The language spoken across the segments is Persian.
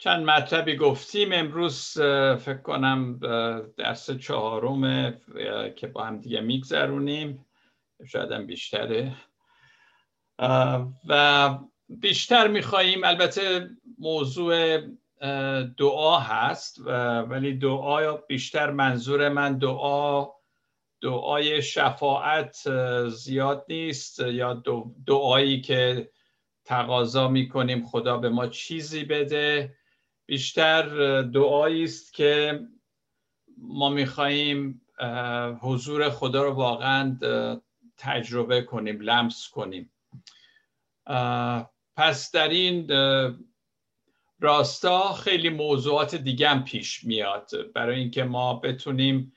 چند مطلبی گفتیم. امروز فکر کنم درس چهارم که با هم دیگه میگذرونیم. شاید هم بیشتره. و بیشتر میخواییم. البته موضوع دعا هست ولی دعا بیشتر منظور من دعا دعای شفاعت زیاد نیست یا دعایی که تقاضا می‌کنیم خدا به ما چیزی بده. بیشتر دعایی است که ما میخواییم حضور خدا رو واقعا تجربه کنیم لمس کنیم. پس در این راستا خیلی موضوعات دیگه هم پیش میاد. برای اینکه ما بتونیم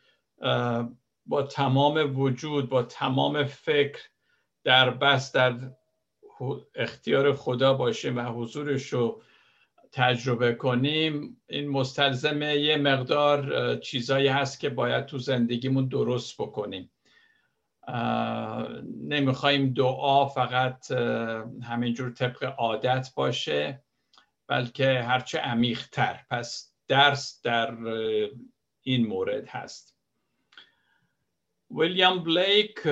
با تمام وجود با تمام فکر در بس در اختیار خدا باشیم و حضورش رو تجربه کنیم. این مستلزم یه مقدار چیزایی هست که باید تو زندگیمون درست بکنیم. نمی‌خوایم دعا فقط همینجور طبق عادت باشه. بلکه هرچه عمیقتر. پس درس در این مورد هست. ویلیام بلیک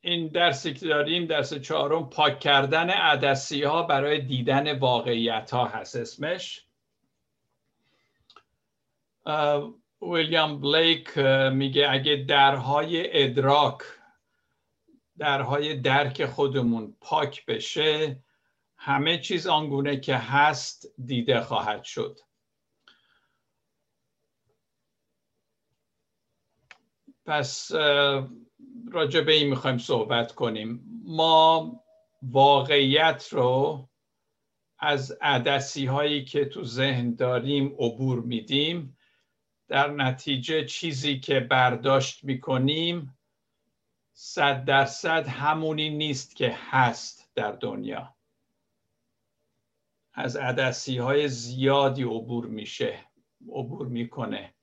این درسی که داریم درس چهارم پاک کردن عدسی ها برای دیدن واقعیت ها هست. اسمش؟ ویلیام بلیک میگه اگه درهای ادراک درهای درک خودمون پاک بشه همه چیز آنگونه که هست دیده خواهد شد. پس راجع به این می‌خوایم صحبت کنیم. ما واقعیت رو از عدسی هایی که تو ذهن داریم عبور میدیم. در نتیجه چیزی که برداشت می‌کنیم صد درصد همونی نیست که هست در دنیا. از عدسی های زیادی عبور میشه عبور می‌کنه.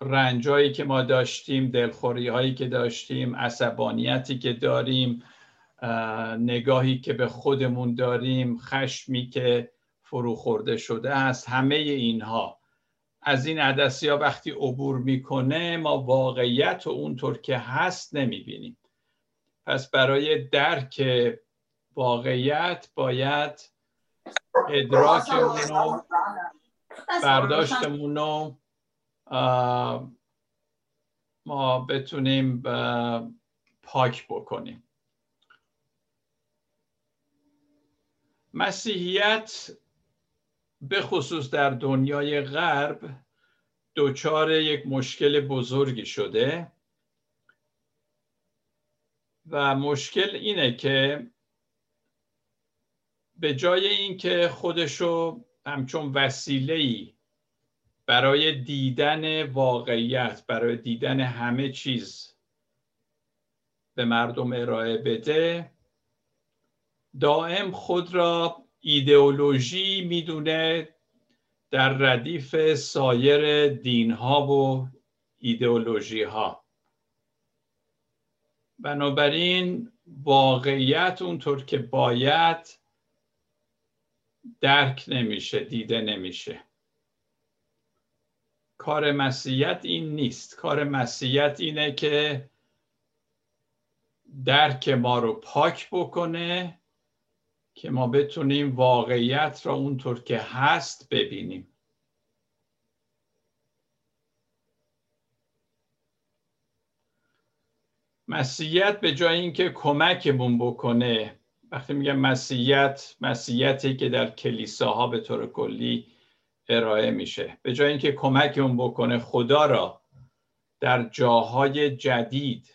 رنجایی که ما داشتیم دلخوری هایی که داشتیم عصبانیتی که داریم نگاهی که به خودمون داریم خشمی که فرو خورده شده است همه اینها. از این عدسی ها وقتی عبور می‌کنه ما واقعیت و اونطور که هست نمی‌بینیم. پس برای درک واقعیت باید ادراکمون و برداشتمون رو ما بتونیم پاک بکنیم. مسیحیت به خصوص در دنیای غرب دچار یک مشکل بزرگی شده و مشکل اینه که به جای اینکه خودشو همچون وسیله ای برای دیدن واقعیت برای دیدن همه چیز به مردم ارائه بده دائم خود را ایدئولوژی می‌دونه در ردیف سایر دین ها و ایدئولوژی ها بنابراین واقعیت اونطور که باید درک نمیشه دیده نمیشه. کار مسیحیت این نیست. کار مسیحیت اینه که درک ما رو پاک بکنه که ما بتونیم واقعیت را اونطور که هست ببینیم. مسیحیت به جای اینکه کمکمون بکنه وقتی میگم مسیحیت مسیحیتی که در کلیساها به طور کلی ارائه میشه. به جای اینکه کمک اون بکنه خدا را در جاهای جدید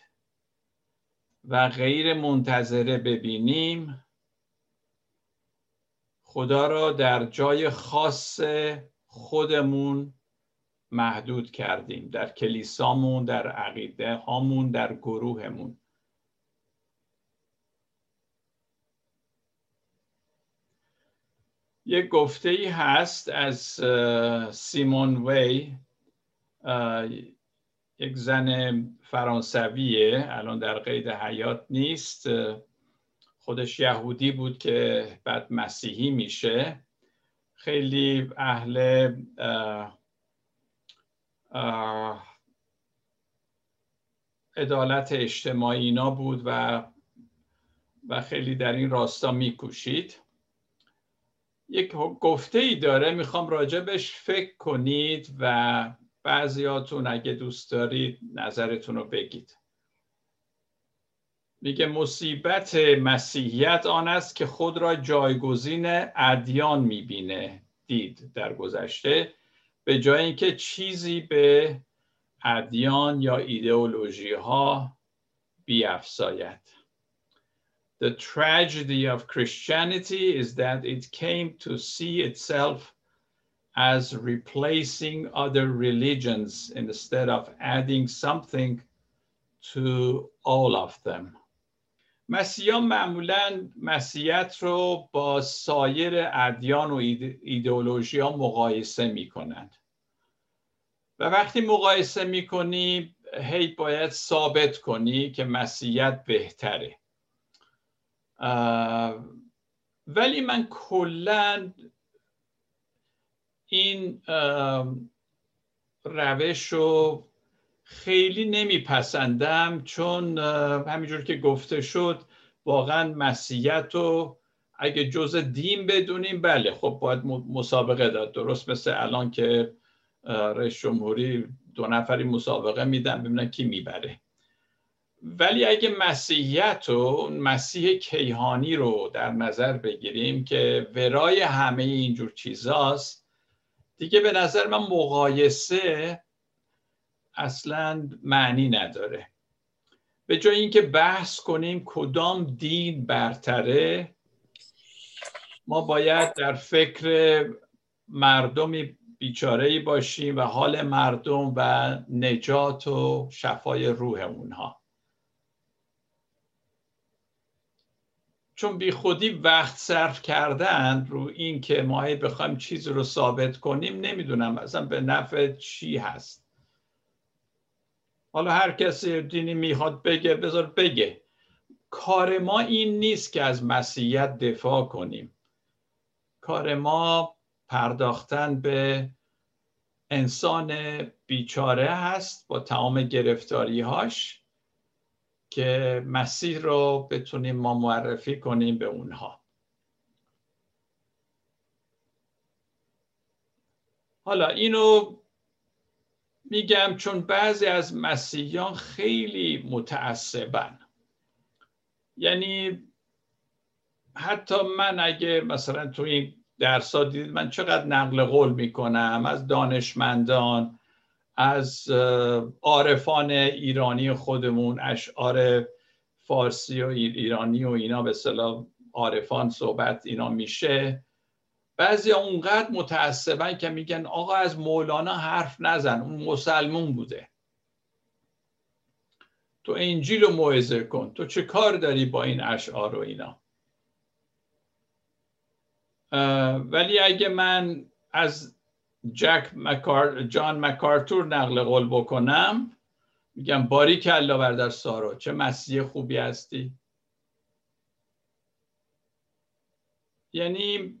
و غیر منتظره ببینیم. خدا را در جای خاص خودمون محدود کردیم. در کلیسامون در عقیده هامون در گروهمون. یک گفته ای هست از سیمون وی یک زن فرانسویه الان در قید حیات نیست. خودش یهودی بود که بعد مسیحی میشه. خیلی اهل عدالت اجتماعی اینا بود و و خیلی در این راستا میکوشید. یک گفته ای داره می‌خوام راجبش فکر کنید و بعضیاتون اگه دوست دارید نظرتون رو بگید. میگه مصیبت مسیحیت آن است که خود را جایگزین ادیان می‌بینه دید در گذشته به جای اینکه چیزی به ادیان یا ایدئولوژی ها بیافزاید. The tragedy of Christianity is that it came to see itself as replacing other religions instead of adding something to all of them. مسیحیان معمولا مسیحیت رو با سایر ادیان و ایدئولوژی ها مقایسه می کنند و وقتی مقایسه می کنی هی باید ثابت کنی که مسیحیت بهتره ولی من کلا این روش رو خیلی نمیپسندم چون همینجور که گفته شد واقعا مسیحیت رو اگه جز دین بدونیم بله خب باید مسابقه داد. درست مثل الان که رئیس جمهوری دو نفری مسابقه میدن ببینن کی می‌بره. ولی اگه مسیحیت و مسیح کیهانی رو در نظر بگیریم که ورای همه اینجور چیزاست دیگه به نظر من مقایسه اصلا معنی نداره. به جای اینکه بحث کنیم کدام دین برتره ما باید در فکر مردمی بیچاره باشیم و حال مردم و نجات و شفای روح اونها. چون بی خودی وقت صرف کردن رو این که ما بخوایم چیز رو ثابت کنیم نمی‌دونم اصلا به نفع چی هست. حالا هر کسی دینی می‌خواد بگه بذار بگه. کار ما این نیست که از مسیحیت دفاع کنیم. کار ما پرداختن به انسان بیچاره هست با تمام گرفتاریهاش. که مسیح رو بتونیم ما معرفی کنیم به اونها. حالا اینو میگم چون بعضی از مسیحیان خیلی متعصبن. یعنی حتی من اگه مثلا تو این درسا دیدید من چقدر نقل قول می‌کنم از دانشمندان از عارفان ایرانی خودمون اشعار فارسی و ایرانی و اینا به صلاح عارفان صحبت اینا میشه. بعضی اونقدر متعصبن که میگن آقا از مولانا حرف نزن اون مسلمون بوده. تو انجیل رو موعظه کن تو چه کار داری با این اشعار و اینا؟ ولی اگه من از جک مکار... جان مکارتور نقل قول بکنم. میگم باری کلا بردر سارا چه مسیح خوبی هستی. یعنی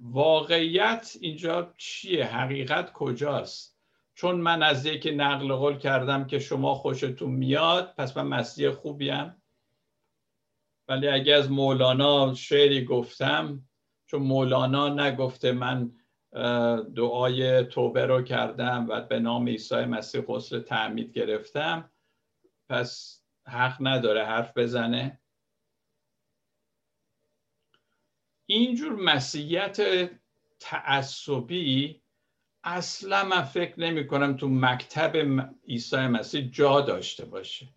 واقعیت اینجا چیه؟ حقیقت کجاست؟ چون من از یکی نقل قول کردم که شما خوشتون میاد پس من مسیح خوبیم. ولی اگه از مولانا شعری گفتم چون مولانا نگفته من دعای توبه رو کردم و به نام عیسی مسیح غسل تعمید گرفتم. پس حق نداره حرف بزنه. اینجور مسیحیت تعصبی اصلا من فکر نمی کنم تو مکتب عیسی مسیح جا داشته باشه.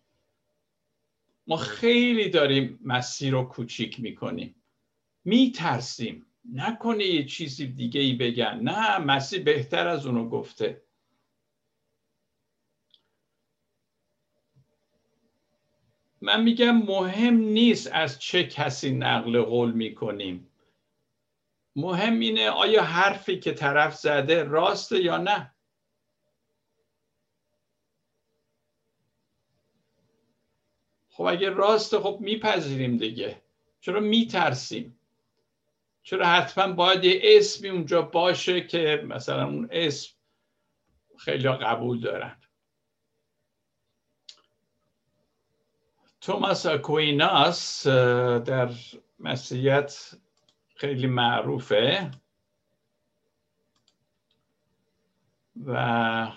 ما خیلی داریم مسیح رو کوچیک می‌کنیم میترسیم. نکنه یه چیزی دیگه ای بگن. نه مسیح بهتر از اونو گفته. من میگم مهم نیست از چه کسی نقل قول می‌کنیم. مهم اینه آیا حرفی که طرف زده راسته یا نه. خب اگه راسته خب میپذیریم دیگه. چرا میترسیم؟ چرا حتما باید یه اسمی اونجا باشه که مثلا اون اسم خیلی قبول دارن. توماس اکویناس در مسیحیت خیلی معروفه. و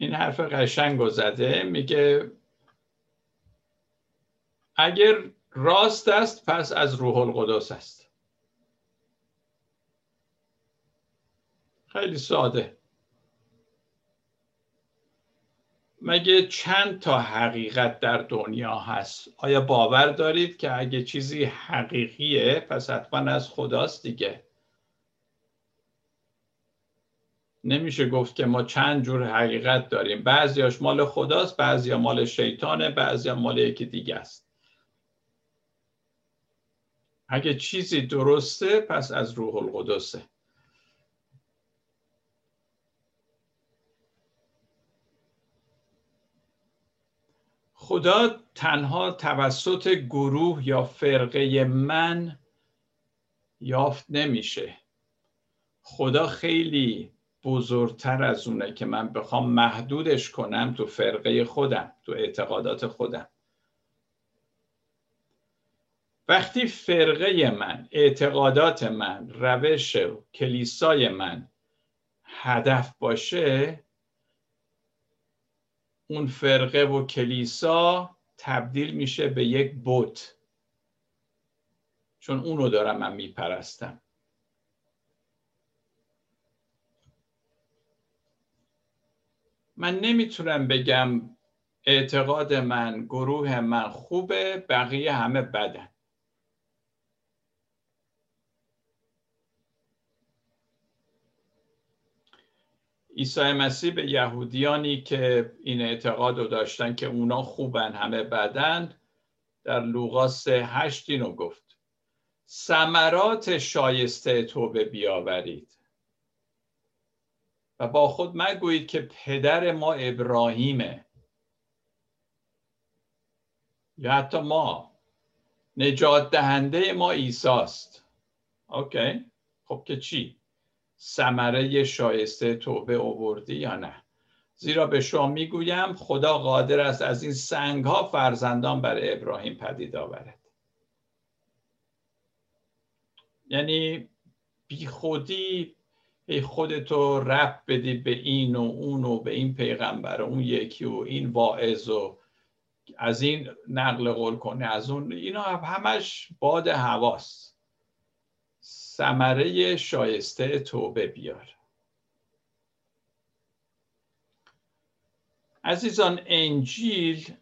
این حرف قشنگ زده میگه اگر راست است پس از روح القدس است. خیلی ساده. مگه چند تا حقیقت در دنیا هست؟ آیا باور دارید که اگه چیزی حقیقیه پس حتما از خداست دیگه؟ نمیشه گفت که ما چند جور حقیقت داریم. بعضیاش مال خداست بعضیا مال شیطانه بعضیا مال یکی دیگه است. اگه چیزی درسته پس از روح القدسه. خدا تنها توسط گروه یا فرقه من یافت نمیشه. خدا خیلی بزرگتر از اونه که من بخوام محدودش کنم تو فرقه خودم تو اعتقادات خودم. وقتی فرقه من اعتقادات من روش کلیسای من هدف باشه اون فرقه و کلیسا تبدیل میشه به یک بت. چون اونو دارم من میپرستم. من نمی‌تونم بگم اعتقاد من گروه من خوبه بقیه همه بدن. عیسی مسیح به یهودیانی که این اعتقاد رو داشتن که اونا خوبن همه بدن در لوقا سه هشت اینو گفت. ثمرات شایسته توبه بیاورید. و با خود مگویید که پدر ما ابراهیمه. یا حتی ما. نجات دهنده ما ایساست اوکی خب که چی؟ ثمره شایسته توبه آوردی یا نه؟ زیرا به شما می‌گویم خدا قادر است از این سنگ ها فرزندان بر ابراهیم پدید آورد. یعنی بی خودی خودتو رب بدی به این و اون و به این پیغمبر و اون یکی و این واعظ و از این نقل قول کنه از اون اینا همش باد هواست. ثمره شایسته توبه بیار. عزیزان انجیل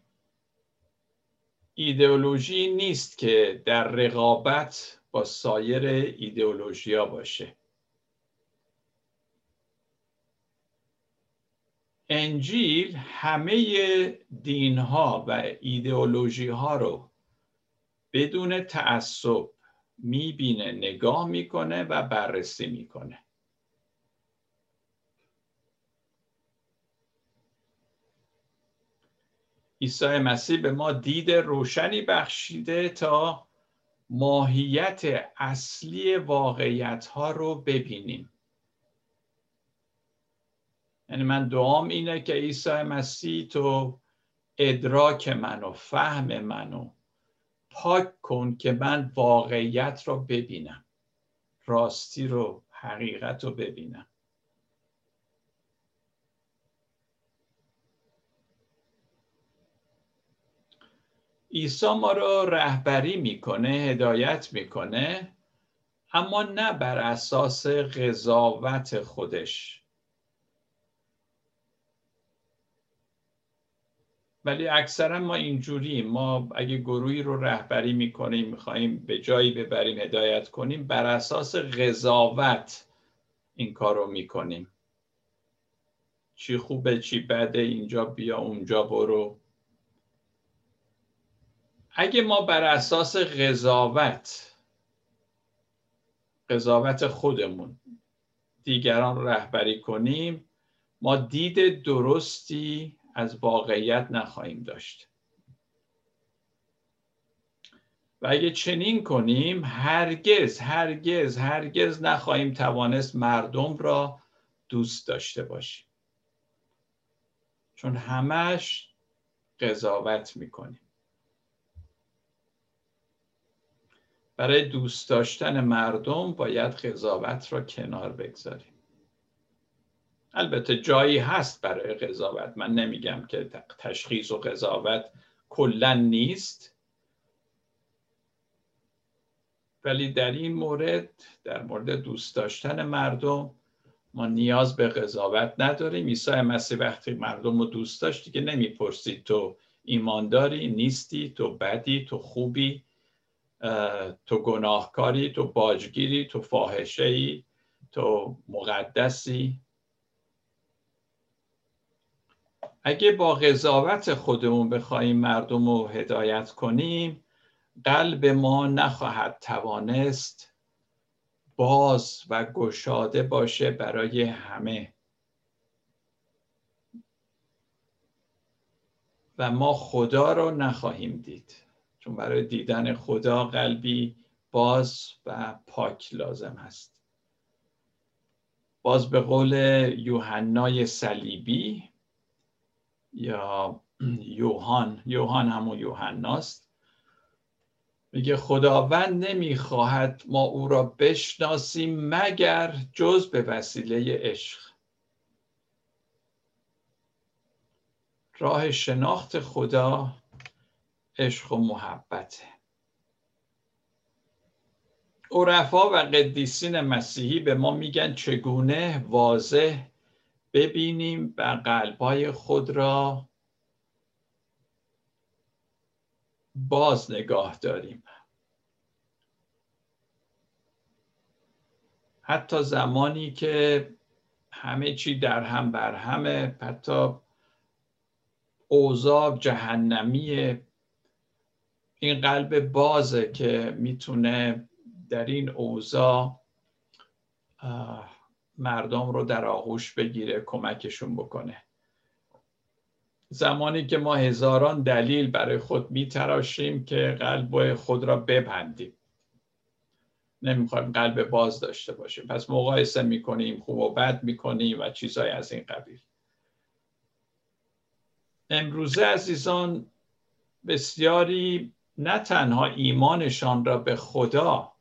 ایدئولوژی نیست که در رقابت با سایر ایدئولوژیا باشه. انجیل همه دین ها و ایدئولوژی ها رو بدون تعصب می‌بینه نگاه می‌کنه و بررسی می‌کنه. عیسی مسیح به ما دید روشنی بخشیده تا ماهیت اصلی واقعیت ها رو ببینیم. یعنی من دعام اینه که عیسی مسیح تو ادراک منو فهم منو پاک کن که من واقعیت رو ببینم. راستی رو حقیقت رو ببینم. عیسی ما رو رهبری می‌کنه هدایت می‌کنه اما نه بر اساس قضاوت خودش. ولی اکثرا ما اینجوریم. ما اگه گروهی رو رهبری می‌کنیم می‌خواهیم به جایی ببریم هدایت کنیم بر اساس قضاوت این کار رو می‌کنیم. چی خوبه چی بده اینجا بیا اونجا برو. اگه ما بر اساس قضاوت قضاوت خودمون دیگران رهبری کنیم ما دید درستی از واقعیت نخواهیم داشت. و اگه چنین کنیم هرگز هرگز هرگز نخواهیم توانست مردم را دوست داشته باشیم. چون همش قضاوت می‌کنیم. برای دوست داشتن مردم باید قضاوت را کنار بگذاریم. البته جایی هست برای قضاوت. من نمیگم که تشخیص و قضاوت کلا نیست. ولی در این مورد در مورد دوست داشتن مردم ما نیاز به قضاوت نداریم. عیسی مسیح وقتی مردم رو دوست داشت دیگه نمی‌پرسید تو ایمانداری نیستی تو بدی تو خوبی تو گناهکاری تو باجگیری تو فاحشه ای تو مقدسی. اگه با قضاوت خودمون بخوایم مردم رو هدایت کنیم قلب ما نخواهد توانست باز و گشاده باشه برای همه. و ما خدا رو نخواهیم دید چون برای دیدن خدا قلبی باز و پاک لازم هست. باز به قول یوحنای صلیبی یا یوحان یوحان همون یوحناست. میگه خداوند نمی‌خواهد ما او را بشناسیم مگر جز به وسیله عشق. راه شناخت خدا عشق و محبته. عرفا و قدیسین مسیحی به ما میگن چگونه واضح ببینیم و قلبای خود را باز نگاه داریم. حتی زمانی که همه چی در هم بر همه حتی اوضاع جهنمی این قلب بازه که می‌تونه در این اوضاع مردم رو در آغوش بگیره کمکشون بکنه. زمانی که ما هزاران دلیل برای خود میتراشیم که قلب خود را ببندیم. نمی‌خوایم قلب باز داشته باشیم. پس مقایسه می‌کنیم خوب و بد می‌کنیم و چیزهای از این قبیل. امروزه عزیزان بسیاری نه تنها ایمانشان را به خدا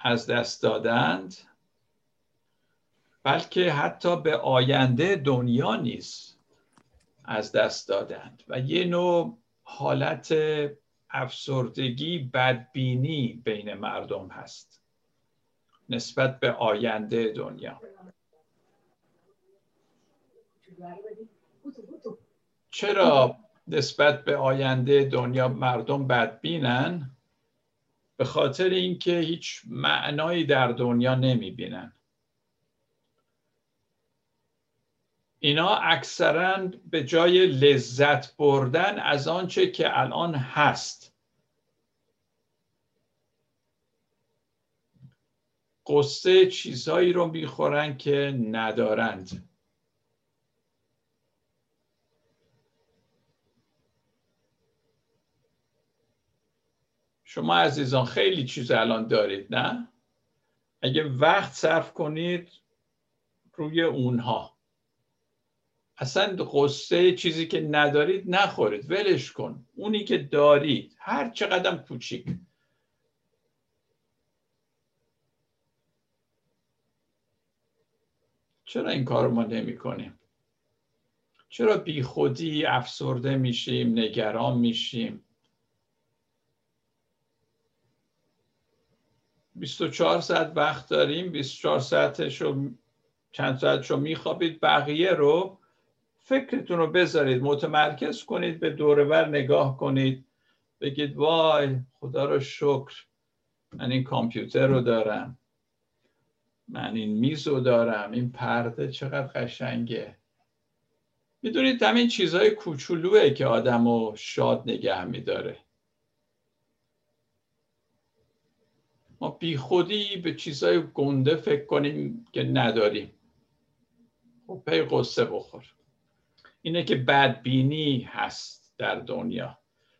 از دست دادند بلکه حتی به آینده دنیا نیز از دست دادند. و یه نوع حالت افسردگی بدبینی بین مردم هست نسبت به آینده دنیا. چرا نسبت به آینده دنیا مردم بدبینن؟ به خاطر اینکه هیچ معنایی در دنیا نمی‌بینن. اینا اکثرا به جای لذت بردن از آنچه که الان هست. قصه چیزهایی رو می‌خورن که ندارند. شما عزیزان خیلی چیز الان دارید نه؟ اگه وقت صرف کنید روی اونها. اصلا قصه چیزی که ندارید نخورید ولش کن. اونی که دارید هر چقدر کوچیک. چرا این کار ما نمی کنیم چرا بی خودی افسرده میشیم نگران میشیم؟ 24 ساعت وقت داریم 24 ساعتش رو چند ساعتش رو میخوابید بقیه رو فکرتون رو بذارید متمرکز کنید به دورور نگاه کنید. بگید وای خدا رو شکر من این کامپیوتر رو دارم. من این میز رو دارم. این پرده چقدر قشنگه. می‌دونید همین چیزهای کوچولوه که آدم رو شاد نگه میداره. ما بی خودی به چیزهای گنده فکر کنیم که نداریم. خب پی قصه بخور. اینه که بدبینی هست در دنیا.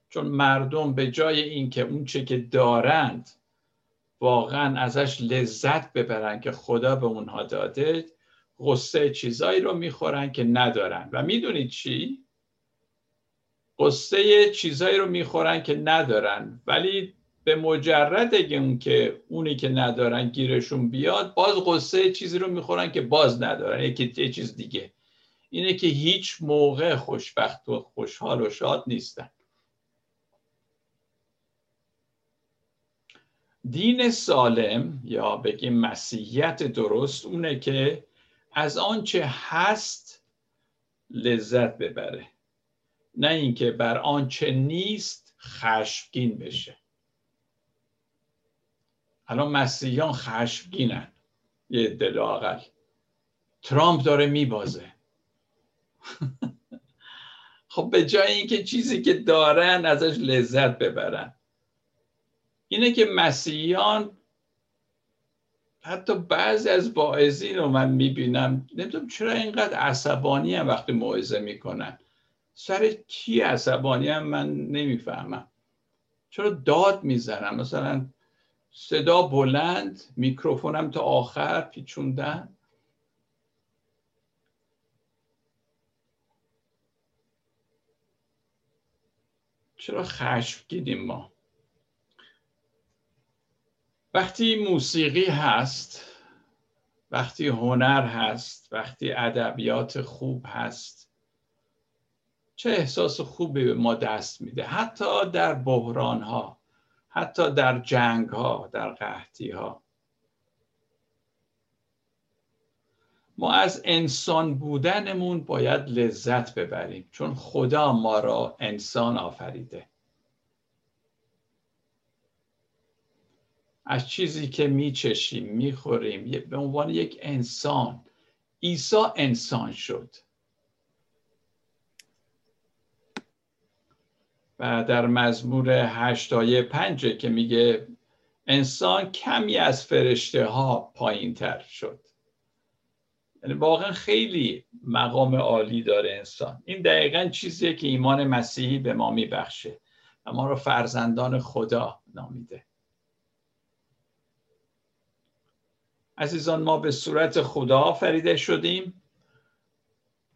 چون مردم به جای اینکه اون چه که دارند واقعا ازش لذت ببرن که خدا به اونها داده قصه چیزایی رو می‌خورن که ندارن. و می‌دونید چی؟ قصه چیزایی رو می‌خورن که ندارن. ولی به مجرد اون که اونی که ندارن گیرشون بیاد باز قصه چیزی رو می‌خورن که باز ندارن. یکی چیز دیگه. اینه که هیچ موقع خوشبخت و خوشحال و شاد نیستن دین سالم یا بگیم مسیحیت درست اونه که از آنچه هست لذت ببره. نه اینکه بر آنچه نیست خشمگین بشه. الان مسیحیان خشمگینن. یه دل آقل ترامپ داره میبازه. خب به جای اینکه چیزی که دارن ازش لذت ببرن. اینه که مسیحیان حتی بعضی از باعثین رو من می‌بینم. نمی‌دونم چرا اینقدر عصبانی هم وقتی موعظه می‌کنن. سر کی عصبانی هم من نمی‌فهمم. چرا داد می‌زنم مثلا صدا بلند میکروفونم تا آخر پیچوندن. چرا خشمگینیم ما؟ وقتی موسیقی هست وقتی هنر هست وقتی ادبیات خوب هست چه احساس خوبی به ما دست میده؟ حتی در بحران ها حتی در جنگ ها در قحطی ها ما از انسان بودنمون باید لذت ببریم چون خدا ما را انسان آفریده. از چیزی که میچشیم می‌خوریم به عنوان یک انسان. عیسی انسان شد. و در مزمور هشتای پنجه که میگه انسان کمی از فرشته ها پایین تر شد. یعنی واقعا خیلی مقام عالی داره انسان. این دقیقا چیزیه که ایمان مسیحی به ما میبخشه و ما رو فرزندان خدا نامیده. عزیزان ما به صورت خدا آفریده شدیم.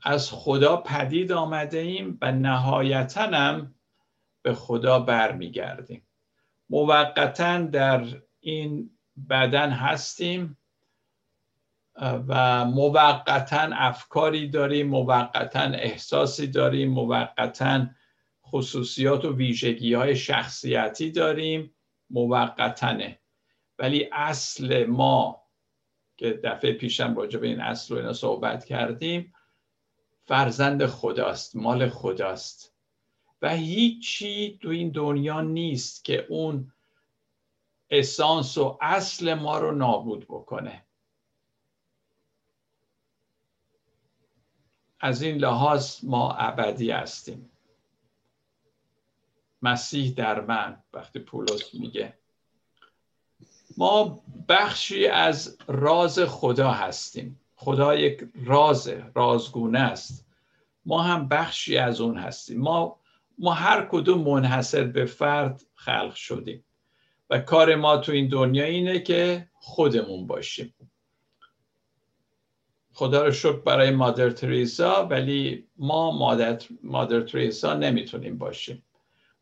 از خدا پدید آمده ایم و نهایتا هم به خدا برمیگردیم. موقتا در این بدن هستیم. و موقتا افکاری داریم موقتا احساسی داریم موقتا خصوصیات و ویژگی های شخصیتی داریم موقتنه ولی اصل ما که دفعه پیشم راجع به این اصل و اینا صحبت کردیم فرزند خداست مال خداست. و هیچی تو این دنیا نیست که اون اسانس و اصل ما رو نابود بکنه. از این لحاظ ما ابدی هستیم. مسیح در من وقتی پولس میگه. ما بخشی از راز خدا هستیم. خدا یک راز رازگونه است. ما هم بخشی از اون هستیم. ما ما هر کدوم منحصر به فرد خلق شدیم. و کار ما تو این دنیا اینه که خودمون باشیم. خدا رو شکر برای مادر تریزا ولی ما مادر, مادر تریزا نمی‌تونیم باشیم.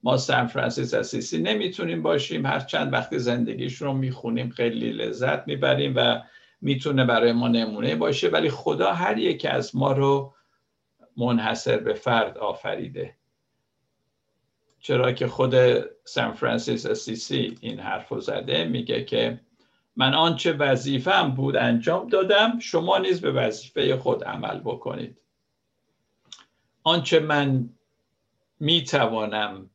ما سان فرانسیس اسیسی نمی‌تونیم باشیم. هر چند وقتی زندگیشون رو می‌خونیم خیلی لذت می‌بریم و می‌تونه برای ما نمونه باشه. ولی خدا هر یک از ما رو منحصر به فرد آفریده. چرا که خود سان فرانسیس اسیسی این حرف رو زده میگه که من آنچه وظیفم بود انجام دادم شما نیز به وظیفه خود عمل بکنید. آنچه من می‌توانم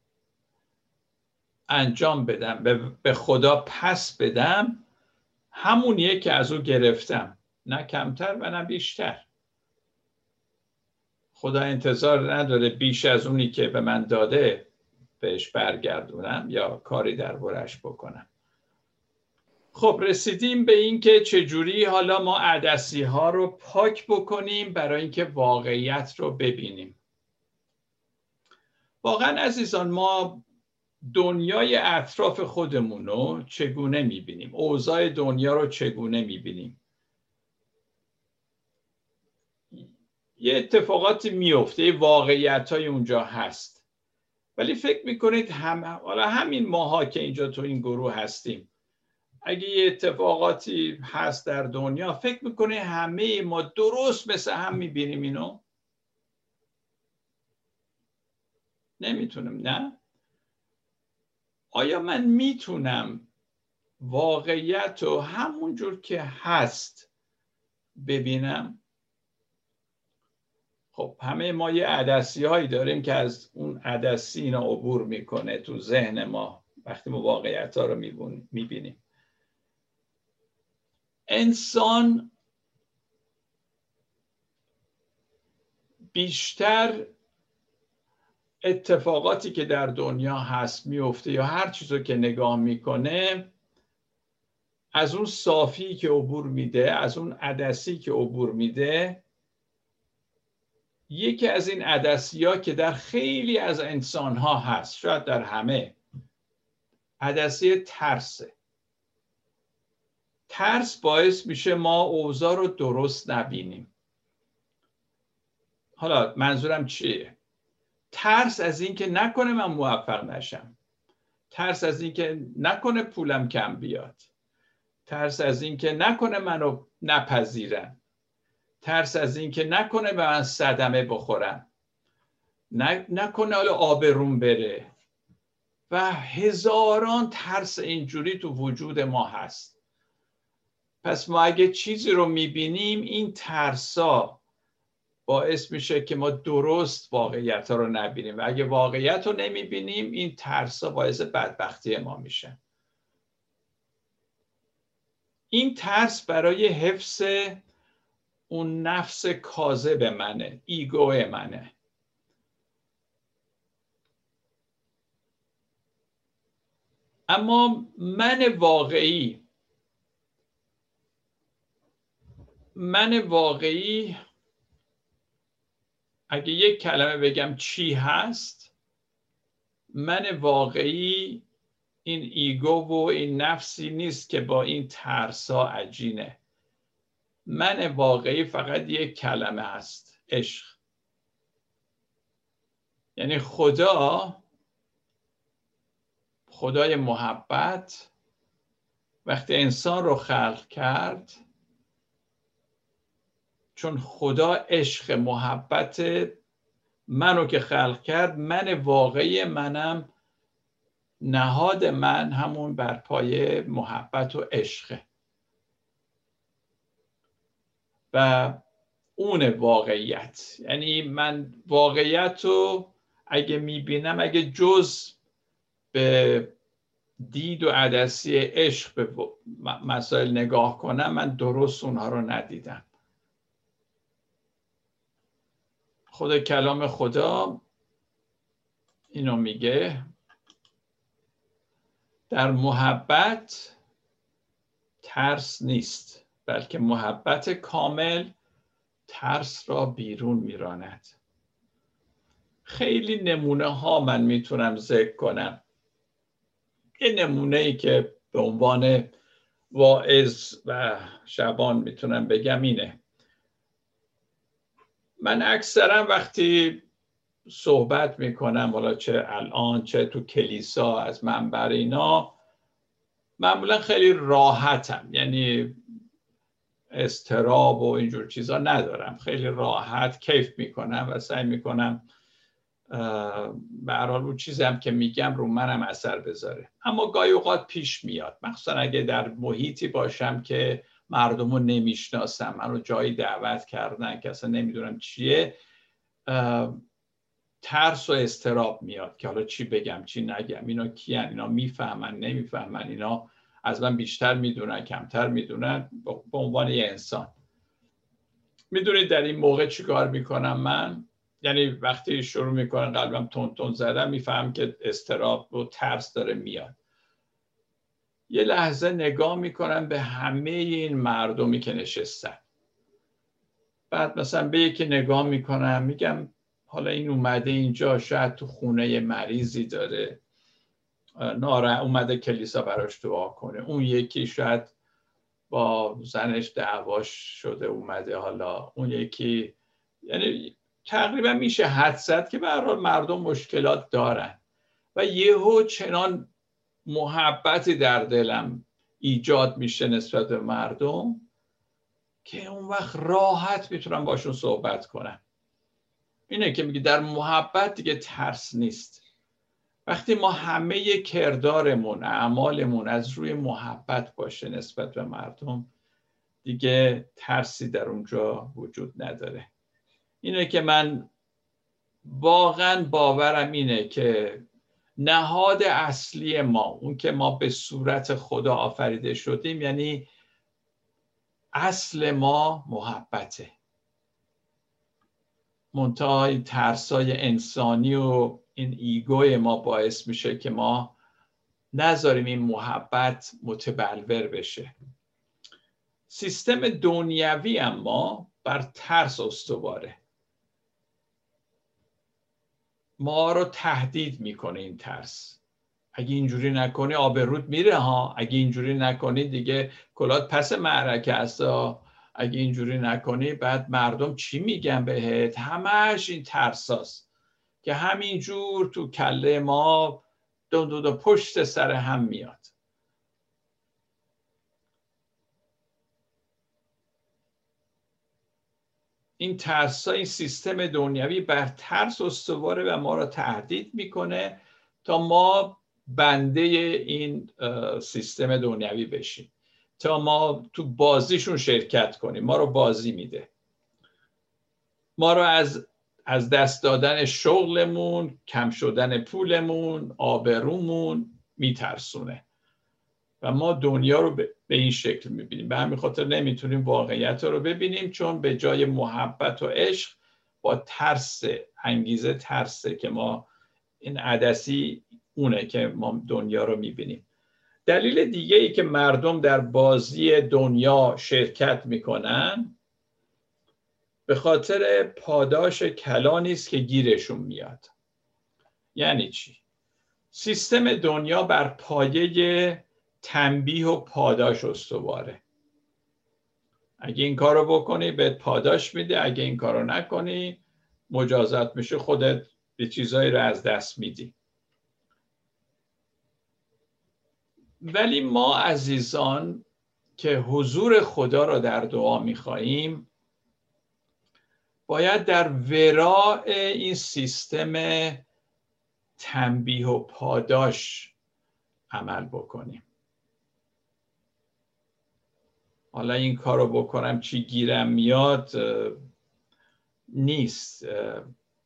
انجام بدم به خدا پس بدم همونیه که از او گرفتم. نه کمتر و نه بیشتر. خدا انتظار نداره بیش از اونی که به من داده بهش برگردونم یا کاری در برش بکنم. خب رسیدیم به اینکه چجوری حالا ما عدسی ها رو پاک بکنیم برای اینکه واقعیت رو ببینیم. واقعا عزیزان ما دنیای اطراف خودمون رو چگونه می‌بینیم؟ اوضاع دنیا رو چگونه می‌بینیم؟ یه اتفاقاتی میفته واقعیت های اونجا هست. ولی فکر می‌کنید هم حالا همین ماها که اینجا تو این گروه هستیم اگه یه اتفاقاتی هست در دنیا فکر می‌کنه همه ما درست مثل هم می‌بینیم اینو؟ نمی‌تونم نه؟ آیا من می‌تونم واقعیت رو همونجور که هست ببینم؟ خب همه ما یه عدسی هایی داریم که از اون عدسی اینا عبور می‌کنه تو ذهن ما وقتی ما واقعیت ها رو می‌بینیم. انسان بیشتر اتفاقاتی که در دنیا هست میفته یا هر چیزو که نگاه می‌کنه از اون صافی که عبور میده از اون عدسی که عبور میده یکی از این عدسی ها که در خیلی از انسان ها هست شاید در همه عدسی ترسه. ترس باعث میشه ما اوضاع رو درست نبینیم. حالا منظورم چیه؟ ترس از اینکه نکنه من موفق نشم. ترس از اینکه نکنه پولم کم بیاد. ترس از اینکه نکنه منو نپذیرن. ترس از اینکه نکنه به من صدمه بخورم نکنه حالا آبروم بره. و هزاران ترس اینجوری تو وجود ما هست. پس ما اگه چیزی رو می‌بینیم این ترسا باعث میشه که ما درست واقعیت رو نبینیم. و اگه واقعیت رو نمی‌بینیم این ترسا باعث بدبختی ما میشه. این ترس برای حفظ اون نفس کاذب منه ایگو منه. اما من واقعی من واقعی اگه یک کلمه بگم چی هست من واقعی این ایگو و این نفسی نیست که با این ترسا عجینه. من واقعی فقط یک کلمه هست عشق. یعنی خدا خدای محبت وقتی انسان رو خلق کرد چون خدا عشق محبت منو که خلق کرد من واقعی منم نهاد من همون بر پایه محبت و عشقه. و اون واقعیت. یعنی من واقعیت رو اگه می‌بینم اگه جز به دید و عدسی عشق به مسائل نگاه کنم من درست اونها رو ندیدم. خود کلام خدا اینو میگه. در محبت ترس نیست بلکه محبت کامل ترس را بیرون میراند. خیلی نمونه ها من می‌تونم ذکر کنم. یه نمونه ای که به عنوان واعظ و شبان می‌تونم بگم اینه. من اکثرا وقتی صحبت می‌کنم حالا چه الان چه تو کلیسا از منبر اینا معمولا خیلی راحتم. یعنی استراب و اینجور چیزا ندارم. خیلی راحت کیف می‌کنم و سعی می‌کنم به حال رو چیزی هم که میگم رو منم اثر بذاره. اما گاهی اوقات پیش میاد. مخصوصا اگه در محیطی باشم که مردم رو نمی‌شناسم من رو جایی دعوت کردن که اصلا نمی‌دونم چیه. ترس و استراب میاد که حالا چی بگم چی نگم. اینا کیان؟ اینا می‌فهمن نمی‌فهمن. اینا از من بیشتر می‌دونن کمتر می‌دونن. به عنوان یه انسان. می‌دونید در این موقع چیکار می‌کنم من؟ یعنی وقتی شروع می‌کنم قلبم تون تون زدن میفهم که استراب و ترس داره میاد. یه لحظه نگاه می‌کنم به همه این مردمی که نشستن. بعد مثلا به یکی نگاه می‌کنم میگم حالا این اومده اینجا شاید تو خونه مریضی داره. ناره اومده کلیسا براش دعا کنه. اون یکی شاید با زنش دعواش شده اومده حالا. اون یکی یعنی تقریبا میشه حد زد که به مردم مشکلات دارن. و یهو چنان محبتی در دلم ایجاد میشه نسبت به مردم که اون وقت راحت می‌تونم باشون صحبت کنم. اینه که میگه در محبت دیگه ترس نیست. وقتی ما همه کردارمون اعمالمون از روی محبت باشه نسبت به مردم دیگه ترسی در اونجا وجود نداره. اینه که من واقعا باورم اینه که نهاد اصلی ما اون که ما به صورت خدا آفریده شدیم یعنی اصل ما محبته. منتها این ترسای انسانی و این ایگوی ما باعث میشه که ما نذاریم این محبت متبلور بشه. سیستم دنیوی اما بر ترس استواره. ما رو تهدید می‌کنه این ترس. اگه اینجوری نکنی آبرود میره ها. اگه اینجوری نکنی دیگه کلات پس معرکه است اگه اینجوری نکنی بعد مردم چی میگن بهت؟ همش این ترساست که همینجور تو کله ما دو دو دو پشت سر هم میاد. این ترس این سیستم دنیوی بر ترس استواره و ما را تهدید می‌کنه تا ما بنده این سیستم دنیوی بشیم. تا ما تو بازیشون شرکت کنیم. ما رو بازی میده. ما رو از از دست دادن شغلمون کم شدن پولمون آبرومون میترسونه. و ما دنیا رو به این شکل می‌بینیم. به همین خاطر نمی‌تونیم واقعیت رو ببینیم چون به جای محبت و عشق با ترس انگیزه ترسه که ما این عدسی اونه که ما دنیا رو می‌بینیم. دلیل دیگه ای که مردم در بازی دنیا شرکت می‌کنن به خاطر پاداش کلانی است که گیرشون میاد. یعنی چی؟ سیستم دنیا بر پایه تنبیه و پاداش استواره. اگه این کارو بکنی بهت پاداش میده. اگه این کارو نکنی مجازات میشه خودت به چیزایی رو از دست میدی. ولی ما عزیزان که حضور خدا را در دعا می‌خواهیم باید در ورای این سیستم تنبیه و پاداش عمل بکنیم. حالا این کار رو بکنم چی گیرم میاد نیست.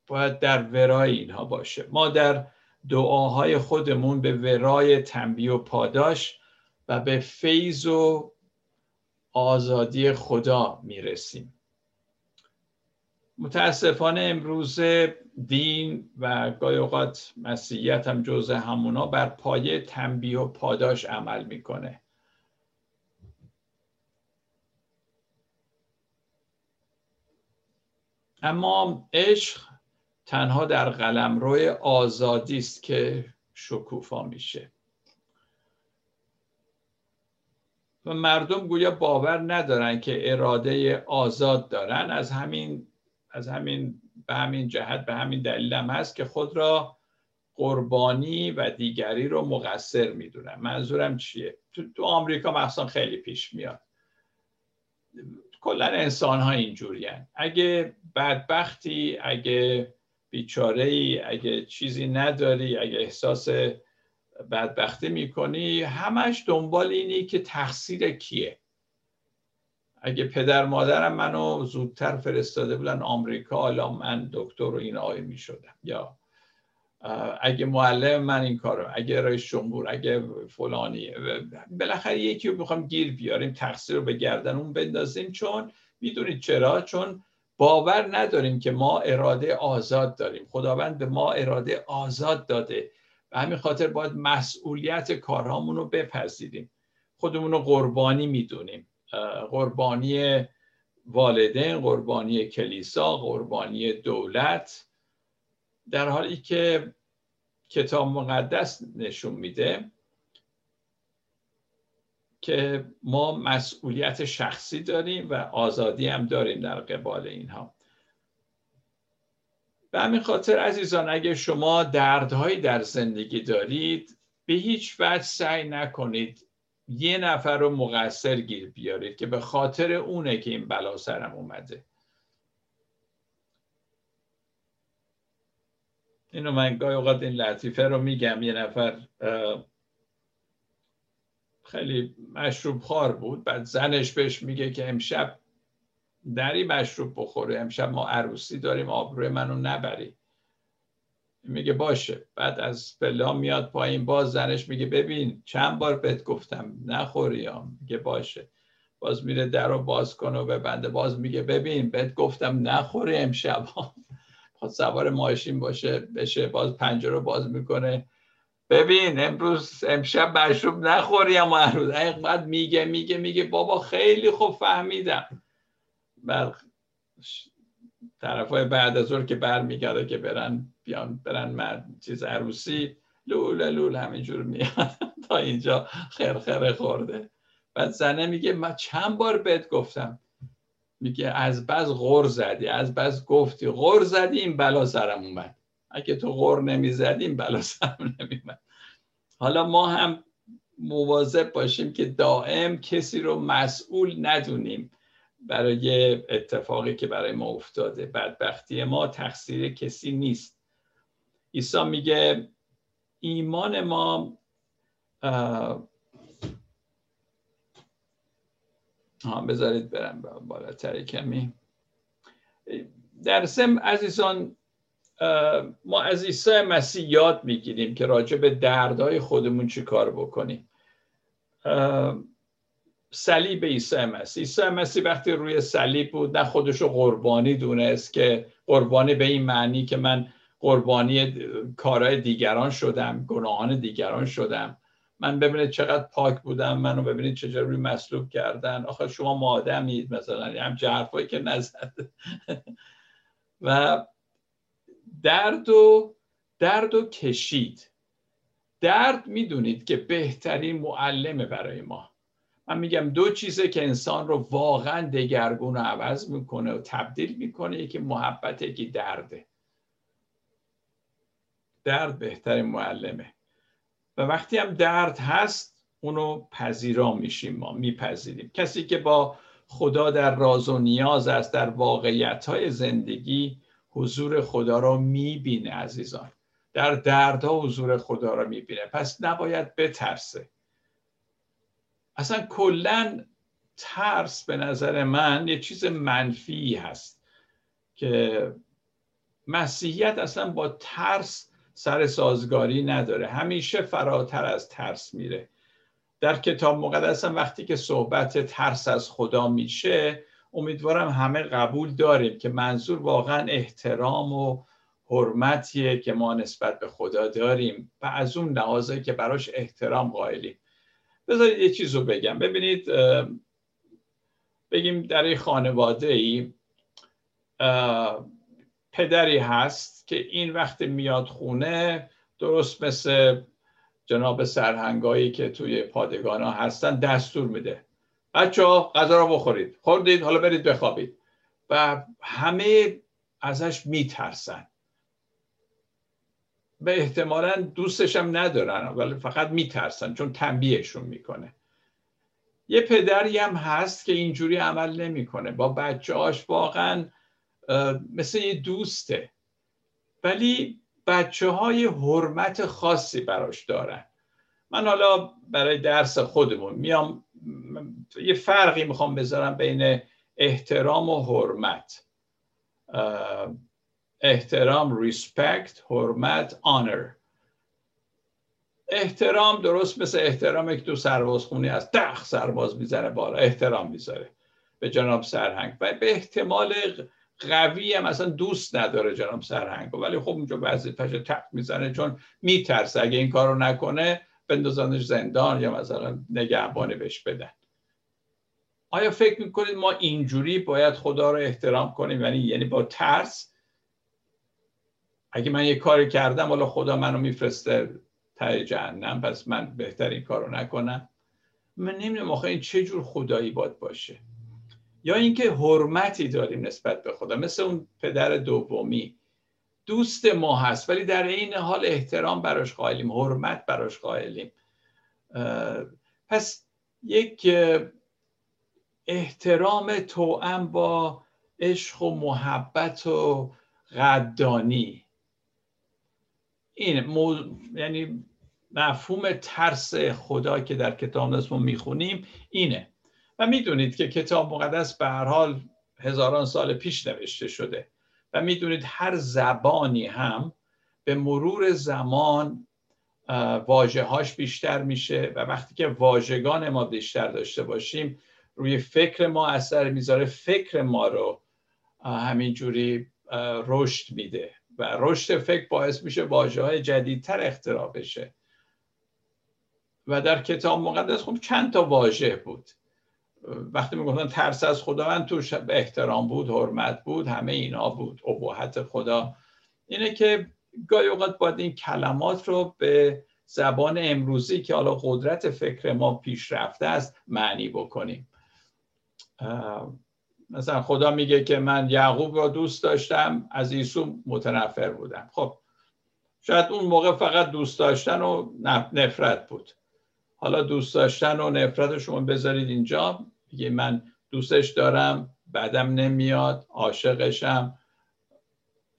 باید در ورای اینها باشه. ما در دعاهای خودمون به ورای تنبیه و پاداش و به فیض و آزادی خدا می‌رسیم. متاسفانه امروز دین و گاهی اوقات مسیحیت هم جزء همونا بر پایه تنبیه و پاداش عمل می‌کنه. اما عشق تنها در قلمرو آزادی است که شکوفا میشه. و مردم گویا باور ندارن که اراده آزاد دارن. از همین از همین به همین جهت به همین دلیل هم هست که خود را قربانی و دیگری رو مقصر می‌دونن. منظورم چیه؟ تو, تو آمریکا مثلا خیلی پیش میاد. کلا انسان ها اینجوری اگه بدبختی اگه بیچاره ای اگه چیزی نداری اگه احساس بدبختی می‌کنی همش دنبال اینی که تقصیر کیه. اگه پدر مادرم منو زودتر فرستاده بودن آمریکا حالا من دکتر و این آقای می‌شدم. یا اگه معلم من این کارو اگه رئیس جمهور اگه فلانی بالاخره یکی رو می‌خوام گیر بیاریم تقصیر رو به گردن اون بندازیم چون می‌دونید چرا؟ چون باور نداریم که ما اراده آزاد داریم. خداوند به ما اراده آزاد داده. و همین خاطر باید مسئولیت کارهامون رو بپذیریم. خودمون رو قربانی می‌دونیم. قربانی والدین قربانی کلیسا قربانی دولت. در حالی که کتاب مقدس نشون میده که ما مسئولیت شخصی داریم و آزادی هم داریم در قبال اینها. به همین خاطر عزیزان اگه شما دردهایی در زندگی دارید به هیچ وجه سعی نکنید یه نفر رو مقصر گیر بیارید که به خاطر اونه که این بلا سرم اومده. اینو من گاهی اوقات این لطیفه رو میگم. یه نفر خیلی مشروب خار بود بعد زنش بهش میگه که امشب نری مشروب بخوره امشب ما عروسی داریم آبروی منو نبری. میگه باشه. بعد از پلا میاد پایین باز زنش میگه ببین چند بار بهت گفتم نخوری. میگه باشه. باز میره در رو باز کنه و ببنده. باز میگه ببین بهت گفتم نخوری امشب. سوار ماشین باشه بشه باز پنجره رو باز می‌کنه. ببین امروز امشب مشروب نخوری اما هر بعد میگه میگه میگه بابا خیلی خوب فهمیدم. بر طرف های بعد از که برمیگرده که برن بیان برن مرد چیز عروسی لول لول همینجور میاد. تا اینجا خرخره خورده. بعد زنه میگه من چند بار بهت گفتم؟ میگه از بز غور زدی از بز گفتی غور زدی این بلا سرم اومد. اگه تو غور نمی‌زدی این بلا سرم نمیومد حالا ما هم مواظب باشیم که دائم کسی رو مسئول ندونیم برای اتفاقی که برای ما افتاده. بدبختی ما تقصیر کسی نیست. عیسی میگه ایمان ما ها بذارید برم بالاتر کمی. در سم عزیزان ما از عیسی مسیح یاد می‌گیریم که راجع به دردهای خودمون چی کار بکنیم. صلیب عیسی مسیح. عیسی مسیح وقتی روی صلیب بود نه خودش رو قربانی دونست که قربانی به این معنی که من قربانی کارهای دیگران شدم گناهان دیگران شدم. من ببینید چقدر پاک بودم منو ببینید چجوری روی مسلوب کردن. آخه شما مادمید مثلا هم جرفایی که نزد. و درد و درد و کشید. درد می‌دونید که بهترین معلمه برای ما. من میگم دو چیزه که انسان رو واقعا دگرگون و عوض می‌کنه و تبدیل می‌کنه. یکی محبت یکی درده. درد بهترین معلمه. و وقتی هم درد هست اونو پذیرا میشیم ما میپذیریم. کسی که با خدا در راز و نیاز است در واقعیت های زندگی حضور خدا را می‌بینه عزیزان. در دردها حضور خدا را می‌بینه. پس نباید بترسه. اصلا کلا ترس به نظر من یه چیز منفی هست که مسیحیت اصلا با ترس سر سازگاری نداره. همیشه فراتر از ترس میره. در کتاب مقدس هم وقتی که صحبت ترس از خدا میشه امیدوارم همه قبول داریم که منظور واقعا احترام و حرمتیه که ما نسبت به خدا داریم و از اون لحاظه که براش احترام قائلیم. بذارید یه چیز رو بگم. ببینید بگیم در این خانواده ای پدری هست که این وقت میاد خونه درست مثل جناب سرهنگایی که توی پادگان ها هستن دستور میده. بچه ها غذا رو بخورید. خوردید حالا برید بخوابید. و همه ازش میترسن. به احتمالا دوستش هم ندارن ولی فقط میترسن چون تنبیهشون می‌کنه. یه پدری هم هست که اینجوری عمل نمی‌کنه. با بچه هاش واقعا مثل یه دوسته. ولی بچه های حرمت خاصی براش دارن. من حالا برای درس خودمون میام یه فرقی می‌خوام بذارم بین احترام و حرمت. احترام ریسپکت حرمت آنر احترام درست مثل احترام که تو سرباز خونی از دخ سرباز می‌زنه بالا. احترام می‌ذاره. به جناب سرهنگ. و به احتمال قوی هم اصلا دوست نداره جناب سرهنگ. ولی خب اونجا وظیفش تق می‌زنه چون میترسه اگه این کارو نکنه بندازنش زندان یا مثلا نگهبانی بهش بدن. آیا فکر می‌کنید ما اینجوری باید خدا رو احترام کنیم؟ یعنی یعنی با ترس؟ اگه من یه کاری کردم حالا خدا منو میفرسته تای جهنم پس من بهتر این کارو نکنم. من نمی‌دونم آخه این چه جور خدایی باید باشه؟ یا اینکه حرمتی داریم نسبت به خدا مثل اون پدر دومی. دوست ما هست ولی در این حال احترام براش قائلیم حرمت براش قائلیم. پس یک احترام توأم با عشق و محبت و قدانی این یعنی مفهوم ترس خدا که در کتاب ما می‌خونیم اینه. و می‌دونید که کتاب مقدس به هر حال هزاران سال پیش نوشته شده و می‌دونید هر زبانی هم به مرور زمان واجه هاش بیشتر میشه و وقتی که واژگان ما بیشتر داشته باشیم روی فکر ما اثر می‌ذاره فکر ما رو همینجوری رشد میده و رشد فکر باعث میشه واجه های جدیدتر اختراع بشه. و در کتاب مقدس خب چند تا واژه بود. وقتی می‌گفتن ترس از خداوند توش احترام بود حرمت بود همه اینا بود ابهت خدا. اینه که گاهی اوقات باید این کلمات رو به زبان امروزی که حالا قدرت فکر ما پیشرفته است معنی بکنیم. مثلا خدا میگه که من یعقوب را دوست داشتم از عیسی متنفر بودم. خب شاید اون موقع فقط دوست داشتن و نفرت بود. حالا دوست داشتن و نفرت شما بذارید اینجا. میگه من دوستش دارم بعدم نمیاد عاشقشم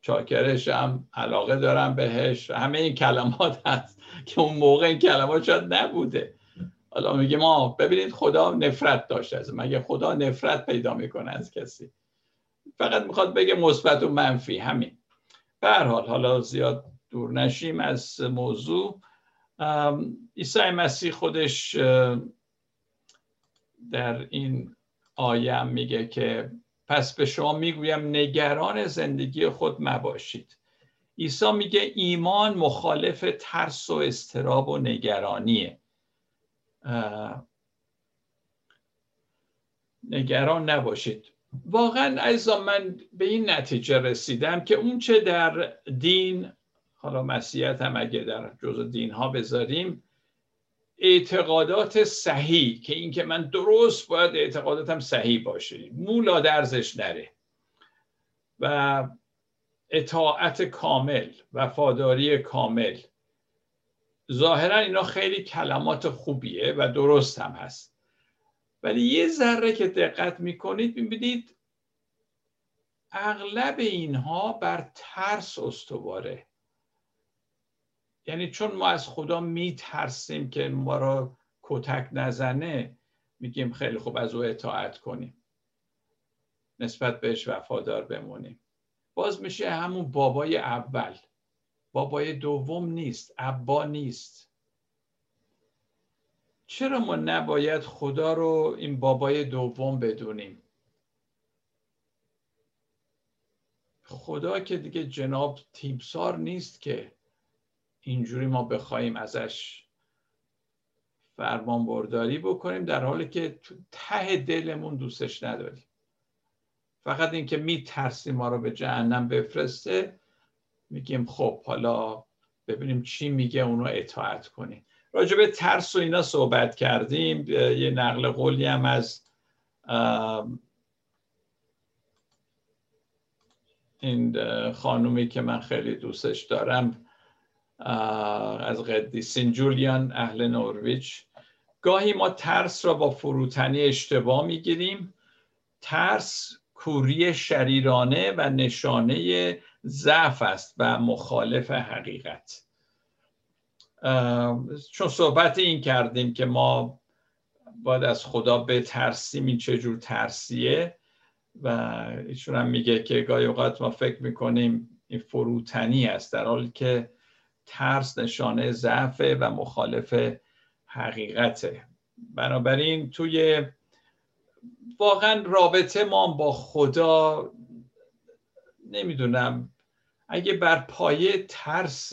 چاکرشم علاقه دارم بهش. همه این کلمات هست که اون موقع این کلمات شاید نبوده. حالا میگه ما ببینید خدا نفرت داشته از مگه خدا نفرت پیدا می‌کنه از کسی؟ فقط می‌خواد بگه مثبت و منفی همین. به حال حالا زیاد دور نشیم از موضوع. عیسی مسیح خودش در این آیه میگه که پس به شما می‌گویم نگران زندگی خود مباشید. عیسی میگه ایمان مخالف ترس و استراب و نگرانیه. نگران نباشید. واقعا عزیزا من به این نتیجه رسیدم که اون چه در دین حالا مسیحیت هم اگه در جزء دین ها بذاریم اعتقادات صحیح که اینکه من درست باید اعتقاداتم صحیح باشه. مولا درزش نره. و اطاعت کامل وفاداری کامل. ظاهرا اینا خیلی کلمات خوبیه و درست هم هست. ولی یه ذره که دقت می‌کنید می‌بینید اغلب اینها بر ترس استواره. یعنی چون ما از خدا میترسیم که ما را کتک نزنه میگیم خیلی خوب از او اطاعت کنیم. نسبت بهش وفادار بمونیم. باز میشه همون بابای اول. بابای دوم نیست ابا نیست. چرا ما نباید خدا رو این بابای دوم بدونیم؟ خدا که دیگه جناب تیمسار نیست که اینجوری ما بخوایم ازش فرمان برداری بکنیم در حالی که تو ته دلمون دوستش نداریم. فقط اینکه میترسیم ما رو به جهنم بفرسته میگیم خب حالا ببینیم چی میگه اونو اطاعت کنیم. راجع به ترس و اینا صحبت کردیم. یه نقل قولی هم از این خانومی که من خیلی دوستش دارم. از قدیسین جولیان اهل نورویچ. گاهی ما ترس را با فروتنی اشتباه می‌گیریم. ترس کوری شریرانه و نشانه ضعف است و مخالف حقیقت. چون صحبت این کردیم که ما باید از خدا بترسیم این چجور ترسیه و ایشون هم میگه که گاهی اوقات ما فکر می‌کنیم این فروتنی است در حالی که ترس نشانه ضعف و مخالف حقیقته. بنابراین توی واقعا رابطه ما با خدا نمی‌دونم. اگه بر پایه ترس